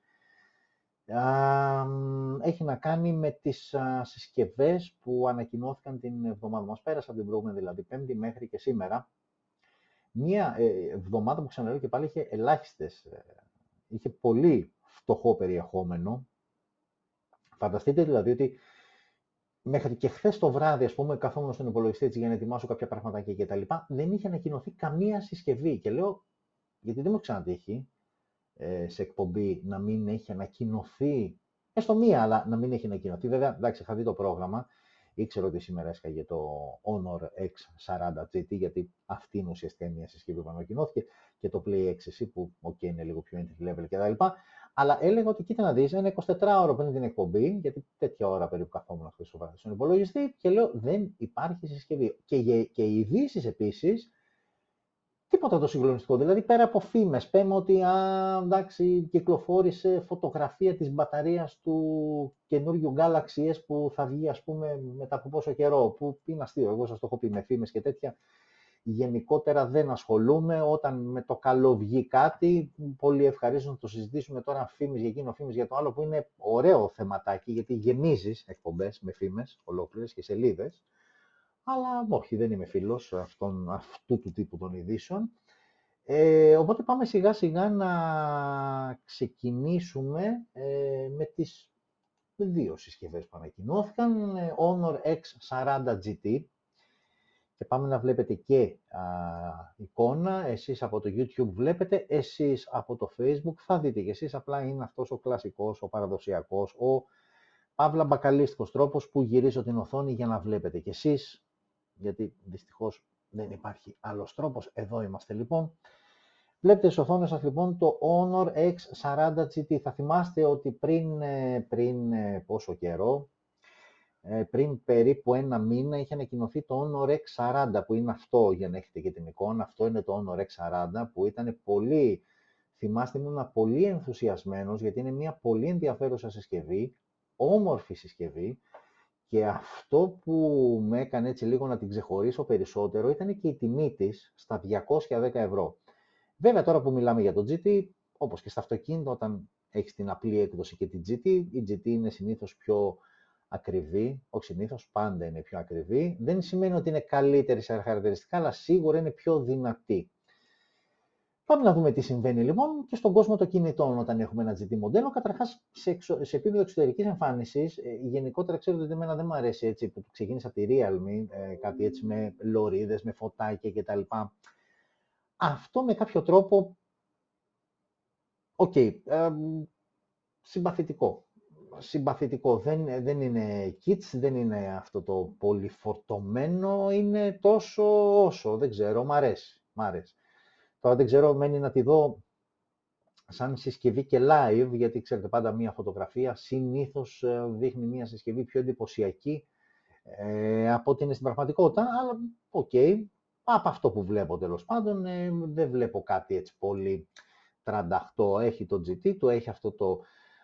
έχει να κάνει με τις α, συσκευές που ανακοινώθηκαν την εβδομάδα μας. Πέρασα από την προηγούμενη, δηλαδή Πέμπτη μέχρι και σήμερα. Μία ε, εβδομάδα που ξαναλέω και πάλι είχε ελάχιστες, ε, είχε πολύ φτωχό περιεχόμενο. Φανταστείτε δηλαδή ότι μέχρι και χθες το βράδυ, ας πούμε, καθόμουν στον υπολογιστή έτσι, για να ετοιμάσω κάποια πραγματάκια και τα λοιπά, δεν είχε ανακοινωθεί καμία συσκευή. Και λέω, γιατί δεν μου ξανατύχει, ε, σε εκπομπή να μην έχει ανακοινωθεί, έστω μία, αλλά να μην έχει ανακοινωθεί. Βέβαια, εντάξει, είχα δει το πρόγραμμα, ήξερα ότι σήμερα έσκαγε το Honor X40 GT, γιατί αυτή είναι ουσιαστικά μια συσκευή που ανακοινώθηκε και το Play XC που okay, είναι λίγο πιο entry level κτλ. Αλλά έλεγα ότι κοίτα να δεις, ένα 24 ώρα πριν την εκπομπή, γιατί τέτοια ώρα περίπου καθόμουν χθε το βράδυ στον υπολογιστή και λέω δεν υπάρχει συσκευή. Και, και οι ειδήσεις επίσης τίποτα το συγκλονιστικό. Δηλαδή, πέρα από φήμες, πέμε ότι α, εντάξει, κυκλοφόρησε φωτογραφία της μπαταρίας του καινούριου Galaxy S που θα βγει, ας πούμε, μετά από πόσο καιρό, που είναι αστείο, εγώ σας το έχω πει με φήμες και τέτοια. Γενικότερα δεν ασχολούμαι. Όταν με το καλό βγει κάτι, πολύ ευχαρίστως να το συζητήσουμε τώρα φήμες για εκείνο, φήμες για το άλλο, που είναι ωραίο θεματάκι, γιατί γεμίζεις εκπομπές με φήμες ολόκληρες και σελίδες αλλά όχι, δεν είμαι φίλος αυτών, αυτού του τύπου των ειδήσεων. Ε, οπότε πάμε σιγά σιγά να ξεκινήσουμε ε, με τις δύο συσκευές που ανακοινώθηκαν, ε, Honor X40 GT, και πάμε να βλέπετε και α, εικόνα, εσείς από το YouTube βλέπετε, εσείς από το Facebook θα δείτε και εσείς, απλά είναι αυτός ο κλασικός, ο παραδοσιακός, ο παύλα μπακαλίστικος τρόπος που γυρίζω την οθόνη για να βλέπετε. Και εσείς γιατί δυστυχώς δεν υπάρχει άλλος τρόπος. Εδώ είμαστε λοιπόν. Βλέπετε στις οθόνες σας λοιπόν το Honor X40 GT. Θα θυμάστε ότι πριν, ε, πριν ε, πόσο καιρό, ε, πριν περίπου ένα μήνα είχε ανακοινωθεί το Honor X40 που είναι αυτό για να έχετε και την εικόνα. Αυτό είναι το Honor X40 που ήταν πολύ, θυμάστε ήμουν πολύ ενθουσιασμένος γιατί είναι μια πολύ ενδιαφέρουσα συσκευή, όμορφη συσκευή και αυτό που με έκανε έτσι λίγο να την ξεχωρίσω περισσότερο ήταν και η τιμή της στα 210 ευρώ. Βέβαια τώρα που μιλάμε για το GT, όπως και στα αυτοκίνητα, όταν έχεις την απλή έκδοση και την GT, η GT είναι συνήθως πιο ακριβή, όχι συνήθως, πάντα είναι πιο ακριβή. Δεν σημαίνει ότι είναι καλύτερη σε χαρακτηριστικά, αλλά σίγουρα είναι πιο δυνατή. Πάμε να δούμε τι συμβαίνει λοιπόν και στον κόσμο των κινητών όταν έχουμε ένα GT μοντέλο. Καταρχάς, σε, σε επίπεδο εξωτερικής εμφάνισης, ε, γενικότερα ξέρετε ότι εμένα δεν μου αρέσει έτσι που ξεκίνησε από τη Realme, ε, κάτι έτσι με λωρίδες, με φωτάκια κτλ. Αυτό με κάποιο τρόπο. OK. Okay, ε, συμπαθητικό. Συμπαθητικό. Δεν, δεν είναι κιτς, δεν είναι αυτό το πολύ φορτωμένο, είναι τόσο όσο, δεν ξέρω, μ' αρέσει. Μ αρέσει. Τώρα δεν ξέρω, μένει να τη δω σαν συσκευή και live, γιατί ξέρετε πάντα μία φωτογραφία συνήθως ε, δείχνει μία συσκευή πιο εντυπωσιακή ε, από ό,τι είναι στην πραγματικότητα, αλλά OK, okay, από αυτό που βλέπω τέλος πάντων, ε, δεν βλέπω κάτι έτσι πολύ 38. Έχει το GT του, έχει αυτό το,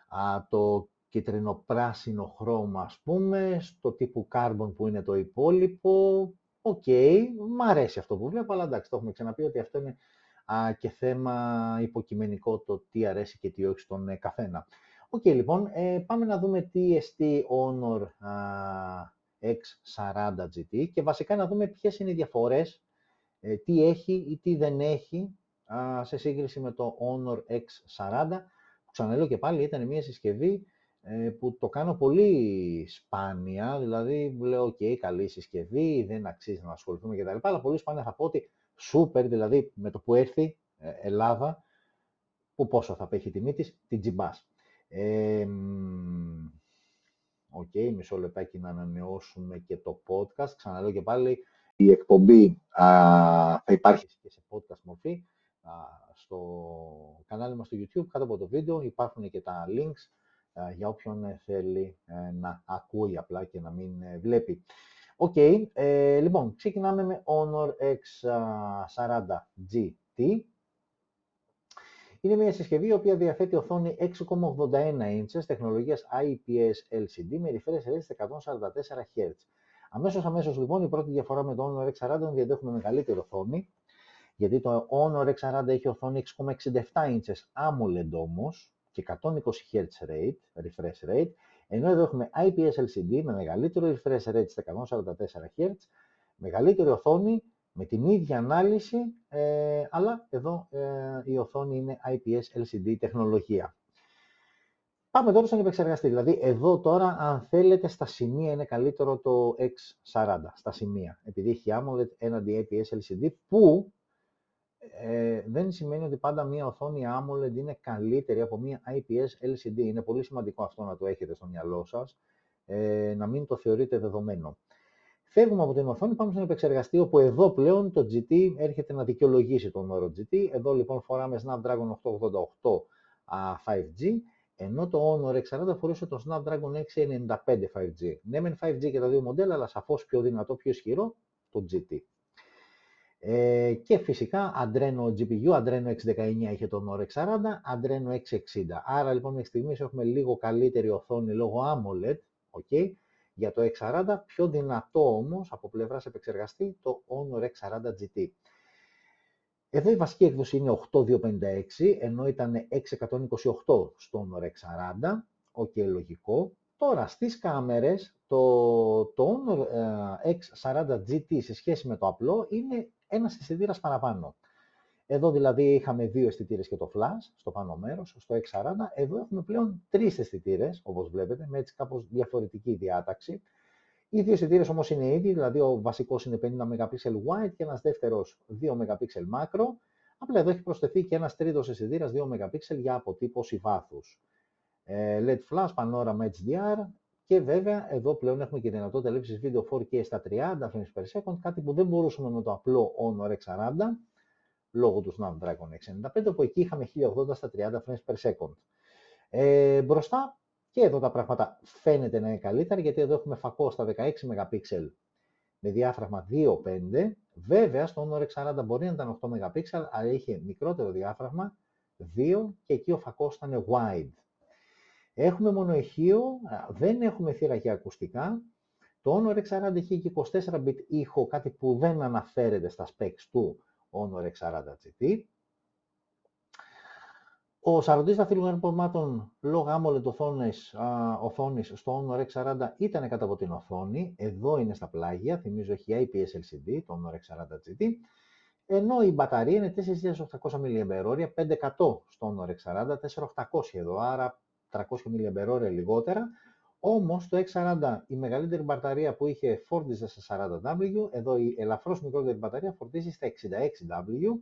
α, το κιτρινοπράσινο χρώμα, ας πούμε, στο τύπου carbon που είναι το υπόλοιπο. OK, okay, μ' αρέσει αυτό που βλέπω, αλλά εντάξει, το έχουμε ξαναπεί ότι αυτό είναι α, και θέμα υποκειμενικό το τι αρέσει και τι όχι στον ε, καθένα. OK, okay, λοιπόν, ε, πάμε να δούμε τι εστί Honor X40 GT και βασικά να δούμε ποιες είναι οι διαφορές, ε, τι έχει ή τι δεν έχει σε σύγκριση με το Honor X40. Που ξαναλέω και πάλι, ήταν μια συσκευή ε, που το κάνω πολύ σπάνια, δηλαδή λέω, ok, καλή συσκευή, δεν αξίζει να ασχοληθούμε κτλ. Αλλά πολύ σπάνια θα πω ότι σούπερ, δηλαδή με το που έρθει ε, Ελλάδα, που πόσο θα πέχει η τιμή της, την τσιμπάς. OK, okay, μισό λεπτάκι να ανανεώσουμε και το podcast. Ξαναλέω και πάλι, η εκπομπή α, θα υπάρχει και σε podcast μορφή α, στο κανάλι μας στο YouTube. Κάτω από το βίντεο υπάρχουν και τα links για όποιον θέλει ε, να ακούει απλά και να μην ε, βλέπει. OK, okay, ε, λοιπόν, ξεκινάμε με Honor X40 GT. Είναι μια συσκευή η οποία διαθέτει οθόνη 6,81 inches τεχνολογίας IPS LCD με refresh rate 144 Hz. Αμέσως, αμέσως λοιπόν η πρώτη διαφορά με το Honor X40 είναι ότι έχουμε μεγαλύτερη οθόνη, γιατί το Honor X40 έχει οθόνη 6,67 inches AMOLED όμως και 120 Hz rate, refresh rate, ενώ εδώ έχουμε IPS LCD με μεγαλύτερο refresh rate στα 144 Hz, μεγαλύτερη οθόνη με την ίδια ανάλυση, ε, αλλά εδώ ε, η οθόνη είναι IPS LCD τεχνολογία. Πάμε τώρα στον επεξεργαστή. Δηλαδή, εδώ τώρα, αν θέλετε, στα σημεία είναι καλύτερο το X40, στα σημεία, επειδή έχει AMOLED έναντι IPS LCD, που ε, δεν σημαίνει ότι πάντα μία οθόνη AMOLED είναι καλύτερη από μία IPS LCD. Είναι πολύ σημαντικό αυτό να το έχετε στο μυαλό σας, ε, να μην το θεωρείτε δεδομένο. Φεύγουμε από την οθόνη, πάμε στον επεξεργαστή, όπου εδώ πλέον το GT έρχεται να δικαιολογήσει τον όρο GT. Εδώ λοιπόν φοράμε Snapdragon 888 5G, ενώ το Honor X40 φορούσε το Snapdragon 695 5G. Ναι, μεν 5G και τα δύο μοντέλα, αλλά σαφώς πιο δυνατό, πιο ισχυρό, το GT. Ε, και φυσικά Adreno GPU, Adreno 619 είχε το Honor X40, Adreno 660. Άρα λοιπόν μέχρι στιγμής έχουμε λίγο καλύτερη οθόνη λόγω AMOLED, okay, για το X40, πιο δυνατό όμως από πλευράς επεξεργαστή το Honor X40 GT. Εδώ η βασική έκδοση είναι 8256, ενώ ήταν 6128 στο Honor X40, OK, okay, λογικό. Τώρα στις κάμερες το, το Honor ε, X40 GT σε σχέση με το απλό είναι ένας αισθητήρα παραπάνω. Εδώ δηλαδή είχαμε δύο αισθητήρε και το flash στο πάνω μέρος, στο X40. Εδώ έχουμε πλέον τρεις αισθητήρε, όπως βλέπετε, με έτσι κάπως διαφορετική διάταξη. Οι δύο αισθητήρε όμως είναι ίδιοι, δηλαδή ο βασικός είναι 50 MP wide και ένας δεύτερος 2 MP macro. Απλά εδώ έχει προσθεθεί και ένας τρίτος αισθητήρα 2 MP για αποτύπωση βάθους. Ε, LED flash, panorama HDR, και βέβαια εδώ πλέον έχουμε και δυνατότητα λήψης βίντεο 4K στα 30 frames per second, κάτι που δεν μπορούσαμε με το απλό Honor X40 λόγω του Snapdragon 695, όπου εκεί είχαμε 1080 στα 30 frames per second. Ε, μπροστά και εδώ τα πράγματα φαίνεται να είναι καλύτερα, γιατί εδώ έχουμε φακό στα 16 MP με διάφραγμα 2.5. Βέβαια, στο Honor X40 μπορεί να ήταν 8 MP, αλλά είχε μικρότερο διάφραγμα 2 και εκεί ο φακός ήταν wide. Έχουμε μονοηχείο, δεν έχουμε θύρα για ακουστικά. Το Honor X40 έχει και 24-bit ήχο, κάτι που δεν αναφέρεται στα specs του Honor X40 GT. Ο σαρωτής δαχτυλικών πορμάτων λόγω AMOLED οθόνης, οθόνης στο Honor X40 ήταν κάτω από την οθόνη. Εδώ είναι στα πλάγια, θυμίζω έχει IPS LCD, το Honor X40 GT. Ενώ η μπαταρία είναι 4.800 mAh, 500 στο Honor X40, 4.800 εδώ, άρα 300 mAh λιγότερα. Όμως το X40 η μεγαλύτερη μπαταρία που είχε φόρτιζε στα 40W, εδώ η ελαφρώς μικρότερη μπαταρία φορτίζει στα 66W,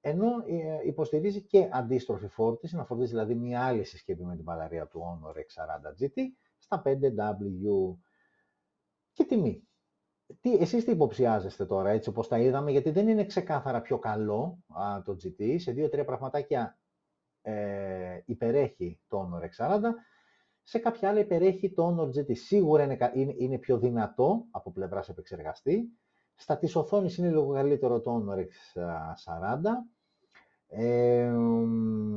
ενώ ε, υποστηρίζει και αντίστροφη φόρτιση, να φορτίζει δηλαδή μια άλλη συσκευή με την μπαταρία του Honor X40 GT στα 5W. Και τιμή. Τι, εσείς τι υποψιάζεστε τώρα, έτσι όπως τα είδαμε, γιατί δεν είναι ξεκάθαρα πιο καλό α, το GT. Σε δύο-τρία πραγματάκια ε, υπερέχει το Honor X40, σε κάποια άλλα υπερέχει το Honor GT. Σίγουρα είναι, είναι, είναι πιο δυνατό από πλευράς επεξεργαστή. Στα της οθόνης είναι λίγο καλύτερο το Honor X40. Ε,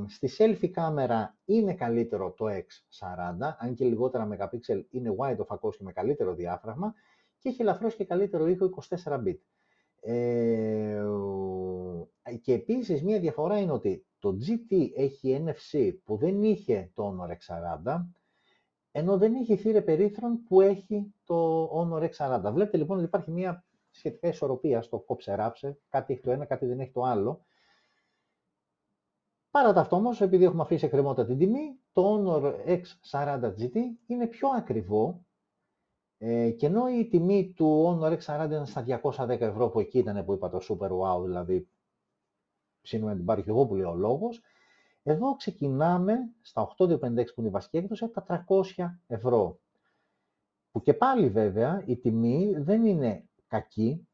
στη selfie κάμερα είναι καλύτερο το X40, αν και λιγότερα MP είναι wide ο φακός και με καλύτερο διάφραγμα και έχει ελαφρώς και καλύτερο ήχο 24 bit. Ε, και επίσης μία διαφορά είναι ότι το GT έχει NFC που δεν είχε το Honor X40, ενώ δεν έχει θύρε περίθρων που έχει το Honor X40. Βλέπετε λοιπόν ότι υπάρχει μια σχετικά ισορροπία στο κόψε ράψε, κάτι έχει το ένα, κάτι δεν έχει το άλλο. Παρά τα αυτό όμως, επειδή έχουμε αφήσει εκκρεμότητα την τιμή, το Honor X40 GT είναι πιο ακριβό ε, και ενώ η τιμή του Honor X40 είναι στα 210 ευρώ που εκεί ήταν που είπα το Super Wow, δηλαδή ψήνουμε να την πάρει και εγώ που λέει ο λόγος, Εδώ ξεκινάμε στα 8256 που είναι η βασική έκδοση από τα 300 ευρώ. Που και πάλι βέβαια η τιμή δεν είναι κακή,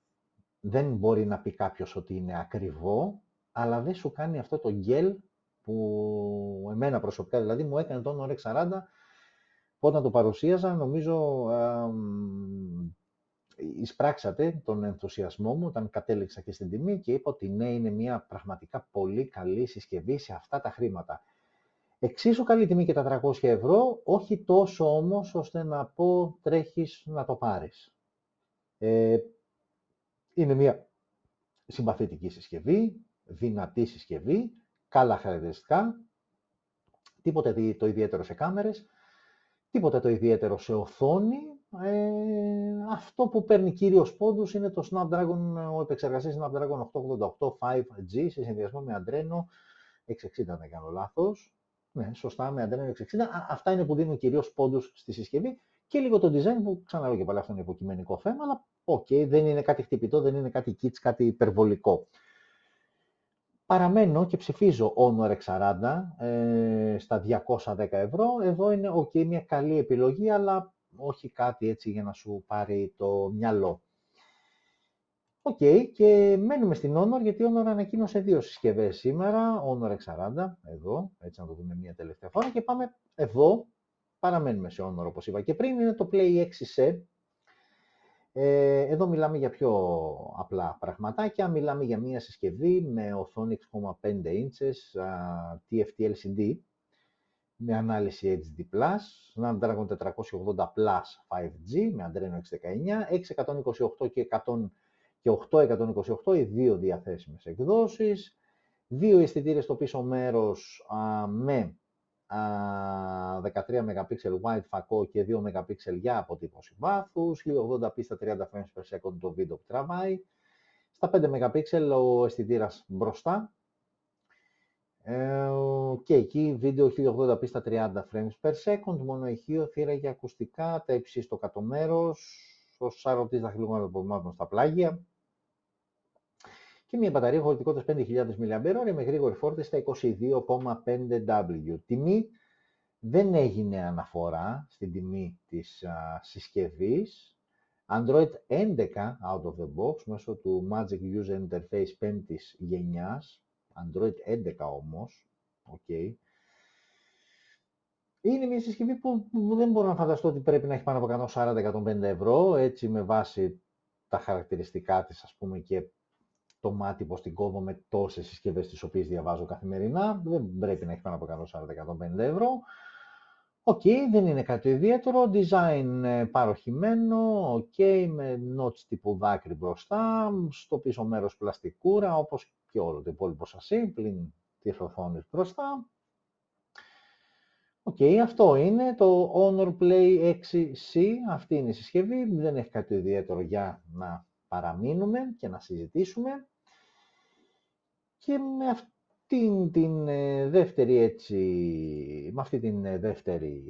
δεν μπορεί να πει κάποιος ότι είναι ακριβό, αλλά δεν σου κάνει αυτό το γκέλ που εμένα προσωπικά δηλαδή μου έκανε τον Honor 40 όταν το παρουσίαζα νομίζω εισπράξατε τον ενθουσιασμό μου όταν κατέληξα και στην τιμή και είπα ότι ναι, είναι μια πραγματικά πολύ καλή συσκευή σε αυτά τα χρήματα. Εξίσου καλή τιμή και τα 300 ευρώ, όχι τόσο όμως ώστε να πω τρέχεις να το πάρεις. Ε, είναι μια συμπαθητική συσκευή, δυνατή συσκευή, καλά χαρακτηριστικά, τίποτε το ιδιαίτερο σε κάμερες, τίποτε το ιδιαίτερο σε οθόνη. Ε, αυτό που παίρνει κύριος πόντους είναι το Snapdragon, ο επεξεργαστής Snapdragon 888 5G σε συνδυασμό με Adreno 660, αν δεν κάνω λάθος. Ναι, σωστά, με Adreno 660. Αυτά είναι που δίνουν κυρίως πόντους στη συσκευή και λίγο το design που ξαναλέω και πάλι αυτό είναι υποκειμενικό θέμα, αλλά OK, okay, δεν είναι κάτι χτυπητό, δεν είναι κάτι κιτς, κάτι υπερβολικό. Παραμένω και ψηφίζω Honor X40 ε, στα 210 ευρώ. Εδώ είναι ok, μια καλή επιλογή, αλλά όχι κάτι έτσι για να σου πάρει το μυαλό. OK, okay, και μένουμε στην Honor, γιατί η Honor ανακοίνωσε δύο συσκευές σήμερα, Honor X40, εδώ, έτσι να το δούμε μια τελευταία φορά, και πάμε εδώ, παραμένουμε σε Honor όπως είπα και πριν, είναι το Play 6C, ε, εδώ μιλάμε για πιο απλά πραγματάκια. Μιλάμε για μια συσκευή με οθόνη 6,5 inches TFT LCD με ανάλυση HD+, Snapdragon 480 Plus 5G με Adreno 619, 628 και, 100, και 828 οι δύο διαθέσιμες εκδόσεις, δύο αισθητήρες στο πίσω μέρος με 13 MP wide φακό και 2 MP για αποτύπωση βάθους, 1080p στα 30 frames per second το βίντεο που τραβάει, στα 5 MP ο αισθητήρας μπροστά ε, και εκεί βίντεο 1080p στα 30 frames per second, μόνο ηχείο, θύρα για ακουστικά, τα υψί στο κάτω μέρος, ο σαρωτής δαχτυλικών απομάτων στα πλάγια, και μια μπαταρία χωρητικότητας 5.000 mAh με γρήγορη φόρτιση στα 22,5W. Τιμή δεν έγινε αναφορά στην τιμή της α, συσκευής. Android 11 out of the box μέσω του Magic User Interface 5ης γενιάς. Android 11 όμως. Okay. Είναι μια συσκευή που δεν μπορώ να φανταστώ ότι πρέπει να έχει πάνω από 140-150 ευρώ, έτσι με βάση τα χαρακτηριστικά της ας πούμε και το μάτι πως την κόβω με τόσες συσκευές τις οποίες διαβάζω καθημερινά. Δεν πρέπει να έχει πάνω από 140-150 ευρώ. OK, okay, δεν είναι κάτι ιδιαίτερο. Design ε, παρωχημένο, OK, okay, με notch τύπου δάκρυ μπροστά, στο πίσω μέρος πλαστικούρα, όπως και όλο το υπόλοιπο σασί, πλην τη οθόνη μπροστά. OK, okay, αυτό είναι το Honor Play 6C, αυτή είναι η συσκευή, δεν έχει κάτι ιδιαίτερο για να παραμείνουμε και να συζητήσουμε. Και με αυτήν την ε, δεύτερη έτσι, με αυτή την ε, δεύτερη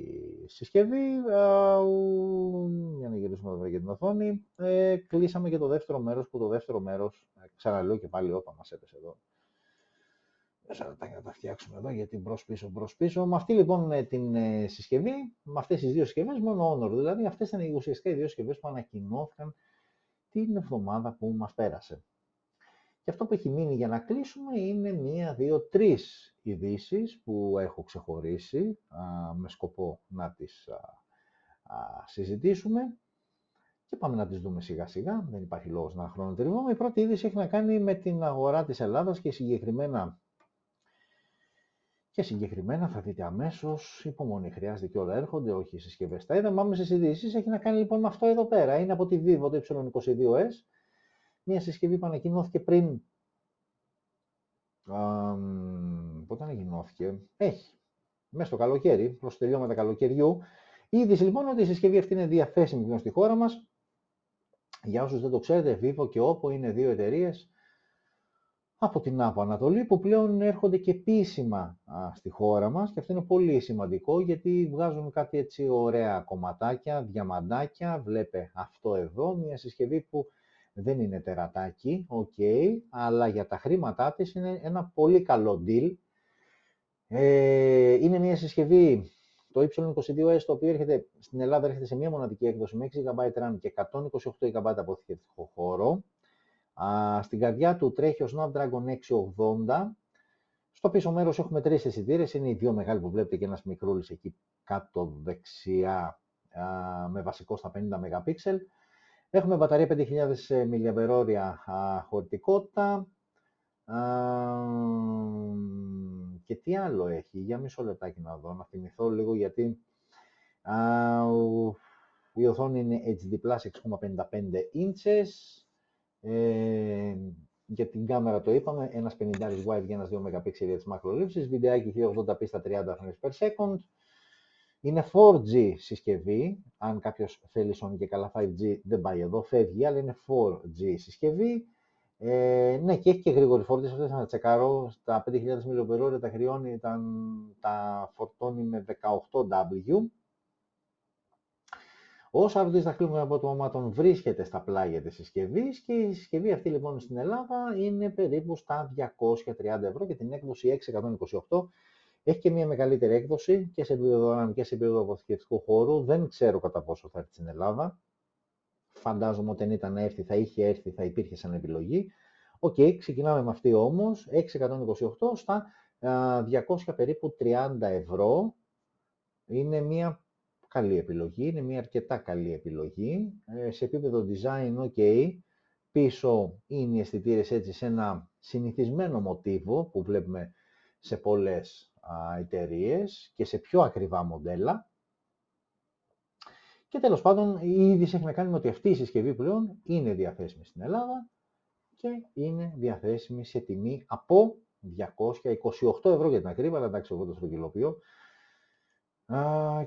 συσκευή, για να γυρίσουμε εδώ για την οθόνη, ε, κλείσαμε και το δεύτερο μέρος, που το δεύτερο μέρος, ξαναλέω και πάλι όπα μας έπεσε εδώ, μέσα να τα φτιάξουμε εδώ, γιατί μπρος πίσω, μπρος πίσω. Με αυτή λοιπόν την συσκευή, με αυτές τις δύο συσκευές, μόνο Honor, δηλαδή αυτές ήταν ουσιαστικά οι δύο συσκευές που ανακοινώθηκαν την εβδομάδα που μας πέρασε. Και αυτό που έχει μείνει για να κλείσουμε είναι μία, δύο, τρεις ειδήσεις που έχω ξεχωρίσει με σκοπό να τις συζητήσουμε και πάμε να τις δούμε σιγά σιγά, δεν υπάρχει λόγος να χρονοτριβούμε. Η πρώτη είδηση έχει να κάνει με την αγορά της Ελλάδας και συγκεκριμένα και συγκεκριμένα θα δείτε αμέσως, υπομονή χρειάζεται και όλα έρχονται, όχι οι συσκευές τα είδαμε. Πάμε στις ειδήσεις. Έχει να κάνει λοιπόν με αυτό εδώ πέρα. Είναι από τη Vivo το Y22S μια συσκευή που ανακοινώθηκε πριν. Α, πότε ανακοινώθηκε, έχει. Μέσα στο καλοκαίρι, προ το τελειώματα καλοκαιριού. Η είδηση λοιπόν ότι η συσκευή αυτή είναι διαθέσιμη πλέον στη χώρα μας. Για όσους δεν το ξέρετε, Vivo και Oppo είναι δύο εταιρείες από την Άπο Ανατολή που πλέον έρχονται και επίσημα στη χώρα μας και αυτό είναι πολύ σημαντικό γιατί βγάζουν κάτι έτσι ωραία κομματάκια, διαμαντάκια, βλέπε αυτό εδώ, μια συσκευή που δεν είναι τερατάκι, ok, αλλά για τα χρήματά της είναι ένα πολύ καλό deal. Ε, είναι μια συσκευή, το Y22S, το οποίο έρχεται, στην Ελλάδα έρχεται σε μια μοναδική έκδοση με 6 GB RAM και 128 GB αποθηκευτικό χώρο. Α, στην καρδιά του τρέχει ο Snapdragon 680. Στο πίσω μέρος έχουμε τρεις αισθητήρες. Είναι οι δύο μεγάλοι που βλέπετε και ένας μικρούλης εκεί κάτω δεξιά α, με βασικό στα 50 MP. Έχουμε μπαταρία 5.000 mAh χωρητικότητα. και τι άλλο έχει, για μισό λεπτάκι να δω, να θυμηθώ λίγο γιατί α, η οθόνη είναι HD+, 6,55 inches, ε, για την κάμερα το είπαμε, ένας 50 wide για ένας 2 MP για τις μακρολήψεις, βιντεάκι 1080p στα 30 frames per second, είναι 4G συσκευή, αν κάποιος θέλει Sony και καλά 5G δεν πάει εδώ, φεύγει, αλλά είναι 4G συσκευή. Ε, ναι, και έχει και γρήγορη φόρτιση, αυτές να τσεκάρω, στα 5.000 mAh τα χρειώνει, τα, τα φορτώνει με 18W. Ο σαρωτής δαχτυλικών αποτυπωμάτων βρίσκεται στα πλάγια της συσκευής και η συσκευή αυτή λοιπόν στην Ελλάδα είναι περίπου στα 230 ευρώ και την έκδοση 628 έχει και μια μεγαλύτερη έκδοση και σε επίπεδο RAM και σε επίπεδο αποθηκευτικού χώρου. Δεν ξέρω κατά πόσο θα έρθει στην Ελλάδα. Φαντάζομαι όταν ήταν να έρθει, θα είχε έρθει, θα υπήρχε σαν επιλογή. OK, okay, ξεκινάμε με αυτή όμως, 628 στα 200 περίπου 30 ευρώ. Είναι μια καλή επιλογή, είναι μια αρκετά καλή επιλογή. Ε, σε επίπεδο design, ok, πίσω είναι οι αισθητήρες έτσι σε ένα συνηθισμένο μοτίβο που βλέπουμε σε πολλές εταιρείες και σε πιο ακριβά μοντέλα. Και τέλος πάντων η είδηση έχει να κάνει με ότι αυτή η συσκευή πλέον είναι διαθέσιμη στην Ελλάδα και είναι διαθέσιμη σε τιμή από 228 ευρώ για την ακρίβεια, αλλά εντάξει εγώ το στρογγυλοποιώ,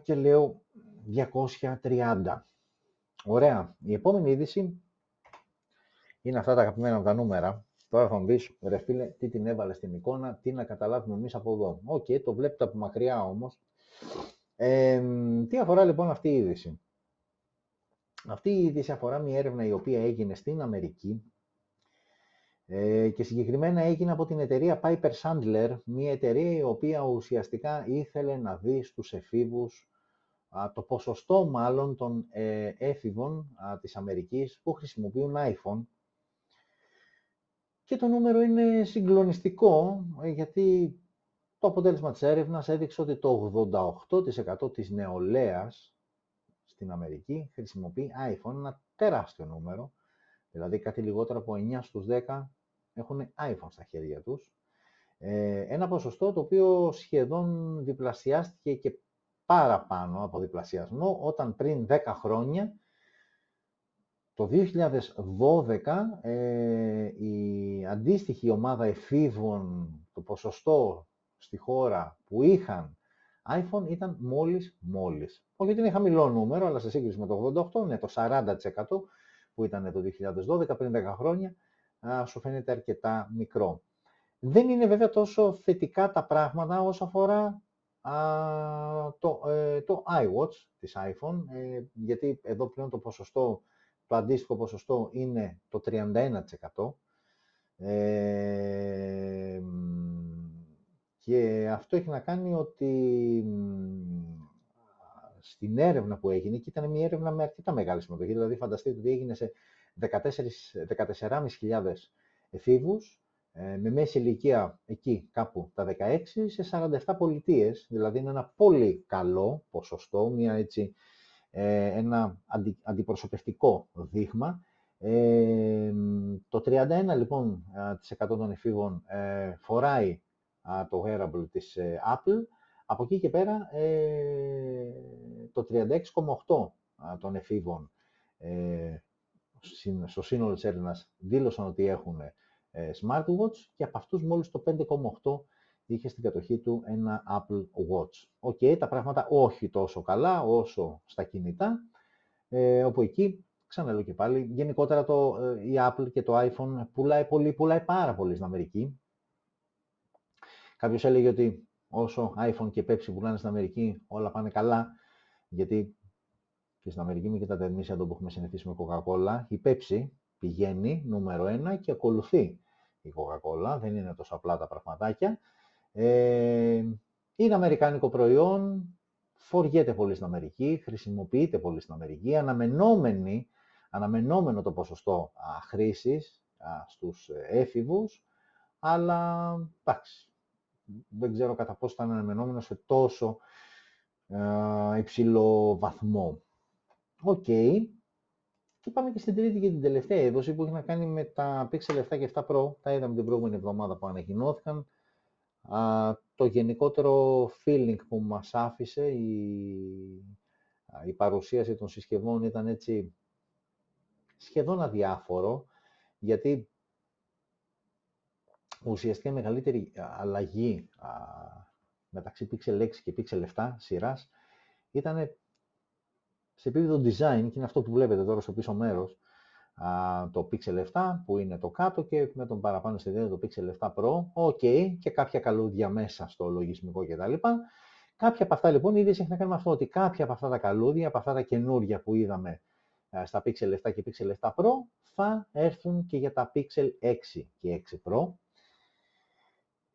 και λέω 230. Ωραία. Η επόμενη είδηση είναι αυτά τα αγαπημένα μου τα νούμερα. Τώρα θα μου πει, ρε φίλε, τι την έβαλε στην εικόνα, τι να καταλάβουμε εμείς από εδώ. OK, okay, το βλέπετε από μακριά όμως. Ε, τι αφορά λοιπόν αυτή η είδηση; Αυτή η είδηση αφορά μια έρευνα η οποία έγινε στην Αμερική ε, και συγκεκριμένα έγινε από την εταιρεία Piper Sandler, μια εταιρεία η οποία ουσιαστικά ήθελε να δει στους εφήβους το ποσοστό μάλλον των ε, έφηβων α, της Αμερικής που χρησιμοποιούν iPhone και το νούμερο είναι συγκλονιστικό, ε, γιατί το αποτέλεσμα της έρευνας έδειξε ότι το 88% της νεολαίας στην Αμερική χρησιμοποιεί iPhone, ένα τεράστιο νούμερο, δηλαδή κάτι λιγότερο από 9 στους 10 έχουν iPhone στα χέρια τους. Ε, ένα ποσοστό το οποίο σχεδόν διπλασιάστηκε και παραπάνω από διπλασιασμό, όταν πριν 10 χρόνια το 2012 ε, η αντίστοιχη ομάδα εφήβων, το ποσοστό στη χώρα που είχαν iPhone ήταν μόλις μόλις. Όχι ότι είναι χαμηλό νούμερο, αλλά σε σύγκριση με το 88, ναι, το 40% που ήταν το 2012, πριν 10 χρόνια, α, σου φαίνεται αρκετά μικρό. Δεν είναι βέβαια τόσο θετικά τα πράγματα όσο αφορά το, ε, το iWatch της iPhone, ε, γιατί εδώ πλέον το ποσοστό το αντίστοιχο ποσοστό είναι το 31%. Ε, και αυτό έχει να κάνει ότι στην έρευνα που έγινε, και ήταν μια έρευνα με αρκετά μεγάλη συμμετοχή, δηλαδή φανταστείτε ότι έγινε σε 14.500 εφήβους, ε, με μέση ηλικία εκεί κάπου τα 16 σε 47 πολιτείες, δηλαδή είναι ένα πολύ καλό ποσοστό, μια έτσι ε, ένα αντιπροσωπευτικό δείγμα. Ε, το 31 λοιπόν τοις 100 των εφήβων ε, φοράει το wearable της Apple. Από εκεί και πέρα το 36,8 των εφήβων στο σύνολο της έρευνας δήλωσαν ότι έχουν smartwatch και από αυτούς μόλις το 5,8 είχε στην κατοχή του ένα Apple Watch. OK, okay, τα πράγματα όχι τόσο καλά όσο στα κινητά, ε, όπου εκεί, ξαναλέω και πάλι, γενικότερα το, ε, η Apple και το iPhone πουλάει πολύ, πουλάει πάρα πολύ στην Αμερική. Κάποιος έλεγε ότι όσο iPhone και Pepsi πουλάνε στην Αμερική, όλα πάνε καλά, γιατί και στην Αμερική, μην κοιτάτε εμείς εδώ που έχουμε συνηθίσει με Coca-Cola, η Pepsi πηγαίνει νούμερο ένα και ακολουθεί η Coca-Cola, δεν είναι τόσο απλά τα πραγματάκια. Ε, Είναι αμερικάνικο προϊόν, φοριέται πολύ στην Αμερική, χρησιμοποιείται πολύ στην Αμερική, αναμενόμενη, αναμενόμενο το ποσοστό α, χρήσης α, στους έφηβους, αλλά εντάξει, δεν ξέρω κατά πόσο ήταν αναμενόμενο σε τόσο υψηλό βαθμό. Οκ. Και πάμε και στην τρίτη και την τελευταία είδηση που έχει να κάνει με τα Pixel 7 και 7 Pro. Τα είδαμε την προηγούμενη εβδομάδα που ανακοινώθηκαν. Το γενικότερο feeling που μας άφησε η, η παρουσίαση των συσκευών ήταν έτσι σχεδόν αδιάφορο, γιατί ουσιαστικά μεγαλύτερη αλλαγή μεταξύ Pixel 6 και Pixel 7 σειράς ήταν σε επίπεδο design, και είναι αυτό που βλέπετε τώρα στο πίσω μέρος, το Pixel 7 που είναι το κάτω και με τον παραπάνω στη το Pixel 7 Pro, ok, και κάποια καλούδια μέσα στο λογισμικό κτλ. Κάποια από αυτά λοιπόν ήδη έχει να κάνει με αυτό ότι κάποια από αυτά τα καλούδια, από αυτά τα καινούργια που είδαμε στα Pixel 7 και Pixel 7 Pro, θα έρθουν και για τα Pixel 6 και 6 Pro.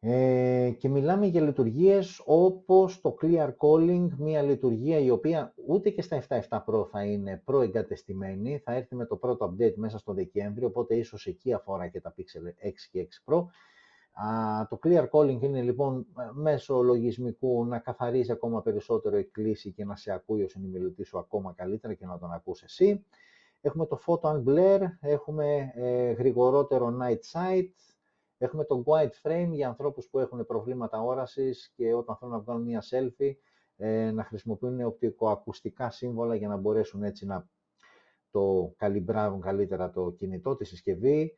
Ε, και μιλάμε για λειτουργίες όπως το Clear Calling, μια λειτουργία η οποία ούτε και στα 7.7 Pro θα είναι προεγκατεστημένη, θα έρθει με το πρώτο update μέσα στο Δεκέμβριο, οπότε ίσως εκεί αφορά και τα Pixel 6 και 6 Pro. Α, το Clear Calling είναι λοιπόν μέσω λογισμικού να καθαρίζει ακόμα περισσότερο η κλίση και να σε ακούει ο συνημιλητής σου ακόμα καλύτερα και να τον ακούς εσύ. Έχουμε το Photo Unblur, έχουμε ε, γρηγορότερο Night Sight, Έχουμε το White Frame για ανθρώπους που έχουν προβλήματα όρασης και όταν θέλουν να βγάλουν μια selfie ε, να χρησιμοποιούν οπτικοακουστικά σύμβολα για να μπορέσουν έτσι να το καλυμπράρουν καλύτερα το κινητό, τη συσκευή.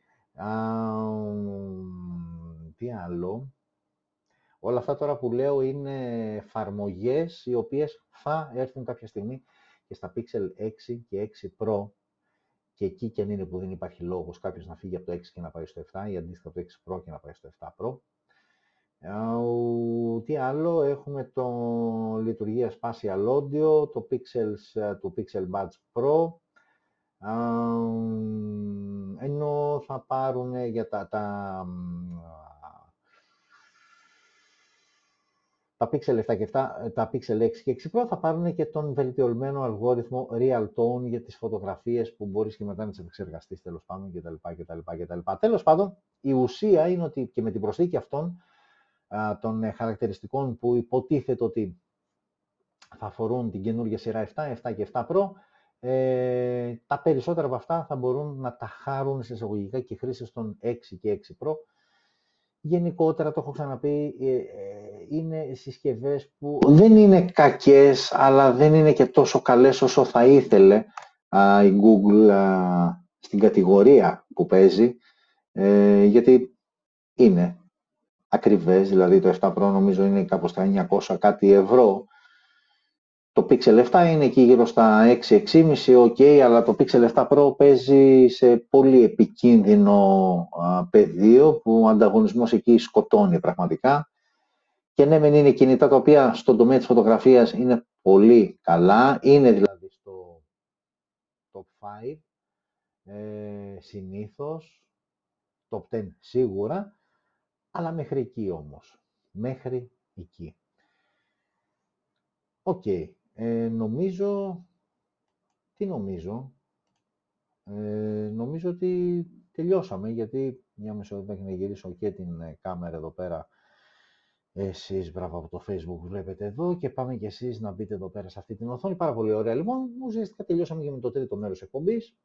τι άλλο. Όλα αυτά τώρα που λέω είναι εφαρμογές οι οποίες θα έρθουν κάποια στιγμή και στα Pixel 6 και 6 Pro και εκεί και αν είναι που δεν υπάρχει λόγος κάποιος να φύγει από το 6 και να πάει στο 7 ή αντίστοιχα από το 6 Pro και να πάει στο 7 Pro. Τι άλλο, έχουμε το λειτουργία Spatial Audio, το Pixels, το Pixel Buds Pro, ενώ θα πάρουν για τα, τα τα Pixel 7 και 7, ε, τα Pixel 6 και 6 Pro θα πάρουν και τον βελτιωμένο αλγόριθμο Real Tone για τις φωτογραφίες που μπορείς και μετά να τις επεξεργαστείς τέλος πάντων κτλ. κτλ, κτλ. Τέλος πάντων, η ουσία είναι ότι και με την προσθήκη αυτών των ε, χαρακτηριστικών που υποτίθεται ότι θα αφορούν την καινούργια σειρά 7, 7 και 7 Pro, ε, τα περισσότερα από αυτά θα μπορούν να τα χάρουν σε εισαγωγικά και χρήσεις των 6 και 6 Pro γενικότερα, το έχω ξαναπεί, ε, ε, είναι συσκευές που δεν είναι κακές, αλλά δεν είναι και τόσο καλές όσο θα ήθελε η Google στην κατηγορία που παίζει, ε, γιατί είναι ακριβές, δηλαδή το 7 Pro νομίζω είναι κάπως στα 900 κάτι ευρώ, το Pixel 7 είναι εκεί γύρω στα 6-6,5, ok, αλλά το Pixel 7 Pro παίζει σε πολύ επικίνδυνο πεδίο που ο ανταγωνισμός εκεί σκοτώνει πραγματικά. Και ναι, μεν είναι κινητά τα οποία στον τομέα της φωτογραφίας είναι πολύ καλά, είναι δηλαδή στο top 5 ε, συνήθως, top 10 σίγουρα, αλλά μέχρι εκεί όμως, μέχρι εκεί. Οκ. Ε, νομίζω... Τι νομίζω... Ε, νομίζω ότι τελειώσαμε, γιατί μια μισή ώρα να γυρίσω και την ε, κάμερα εδώ πέρα εσείς, μπράβο από το facebook βλέπετε εδώ και πάμε και εσείς να μπείτε εδώ πέρα σε αυτή την οθόνη. Πάρα πολύ ωραία. Λοιπόν, ουσιαστικά τελειώσαμε και με το τρίτο μέρος εκπομπής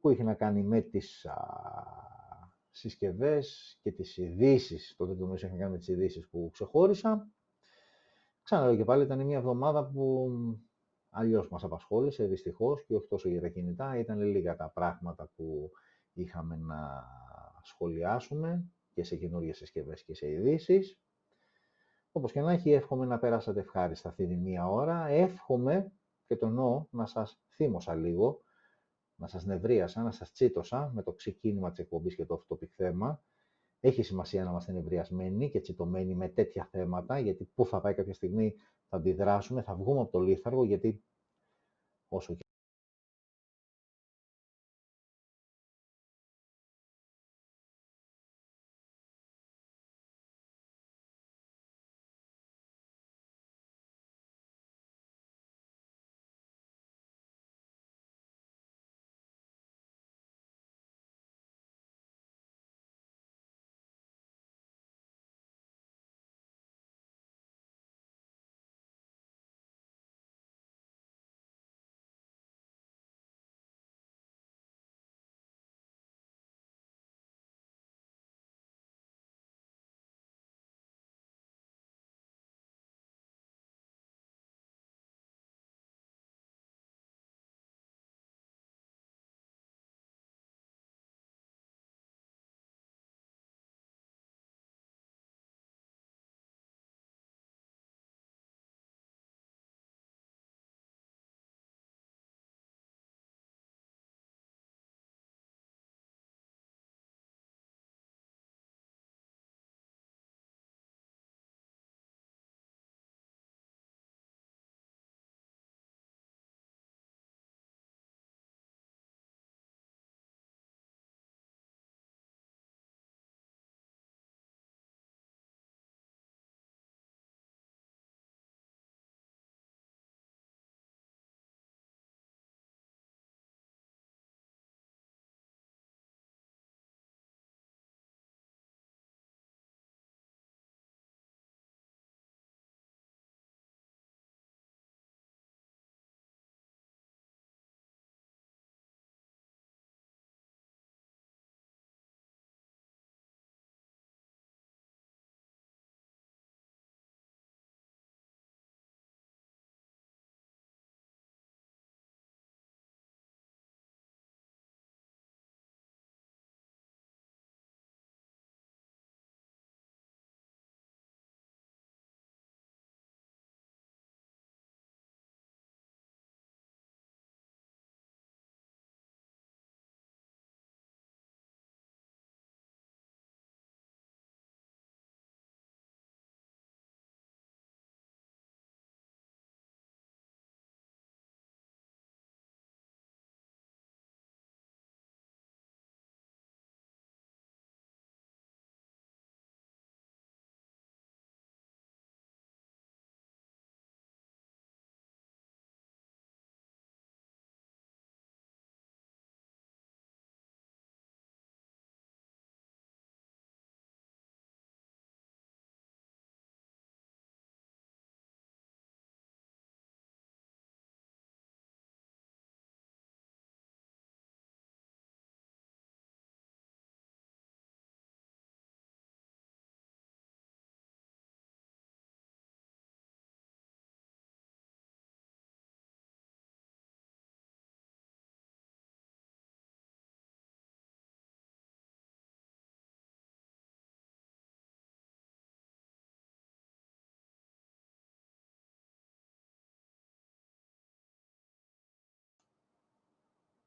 που είχε να κάνει με τις α, συσκευές και τις ειδήσεις. Το τρίτο μέρος είχε να κάνει με τις ειδήσεις που ξεχώρισα. Ξαναλέω και πάλι, ήταν μια εβδομάδα που αλλιώς μας απασχόλησε, δυστυχώς, και όχι τόσο για τα κινητά. Ήταν λίγα τα πράγματα που είχαμε να σχολιάσουμε και σε καινούργιες συσκευές και σε ειδήσεις. Όπως και να έχει, εύχομαι να περάσατε ευχάριστα αυτή τη μία ώρα. Εύχομαι, και το εννοώ, να σας θύμωσα λίγο, να σας νευρίασα, να σας τσίτωσα με το ξεκίνημα της εκπομπής και το off-topic θέμα έχει σημασία να είμαστε νευριασμένοι και τσιτωμένοι με τέτοια θέματα, γιατί πού θα πάει κάποια στιγμή θα αντιδράσουμε, θα βγούμε από το λίθαργο, γιατί όσο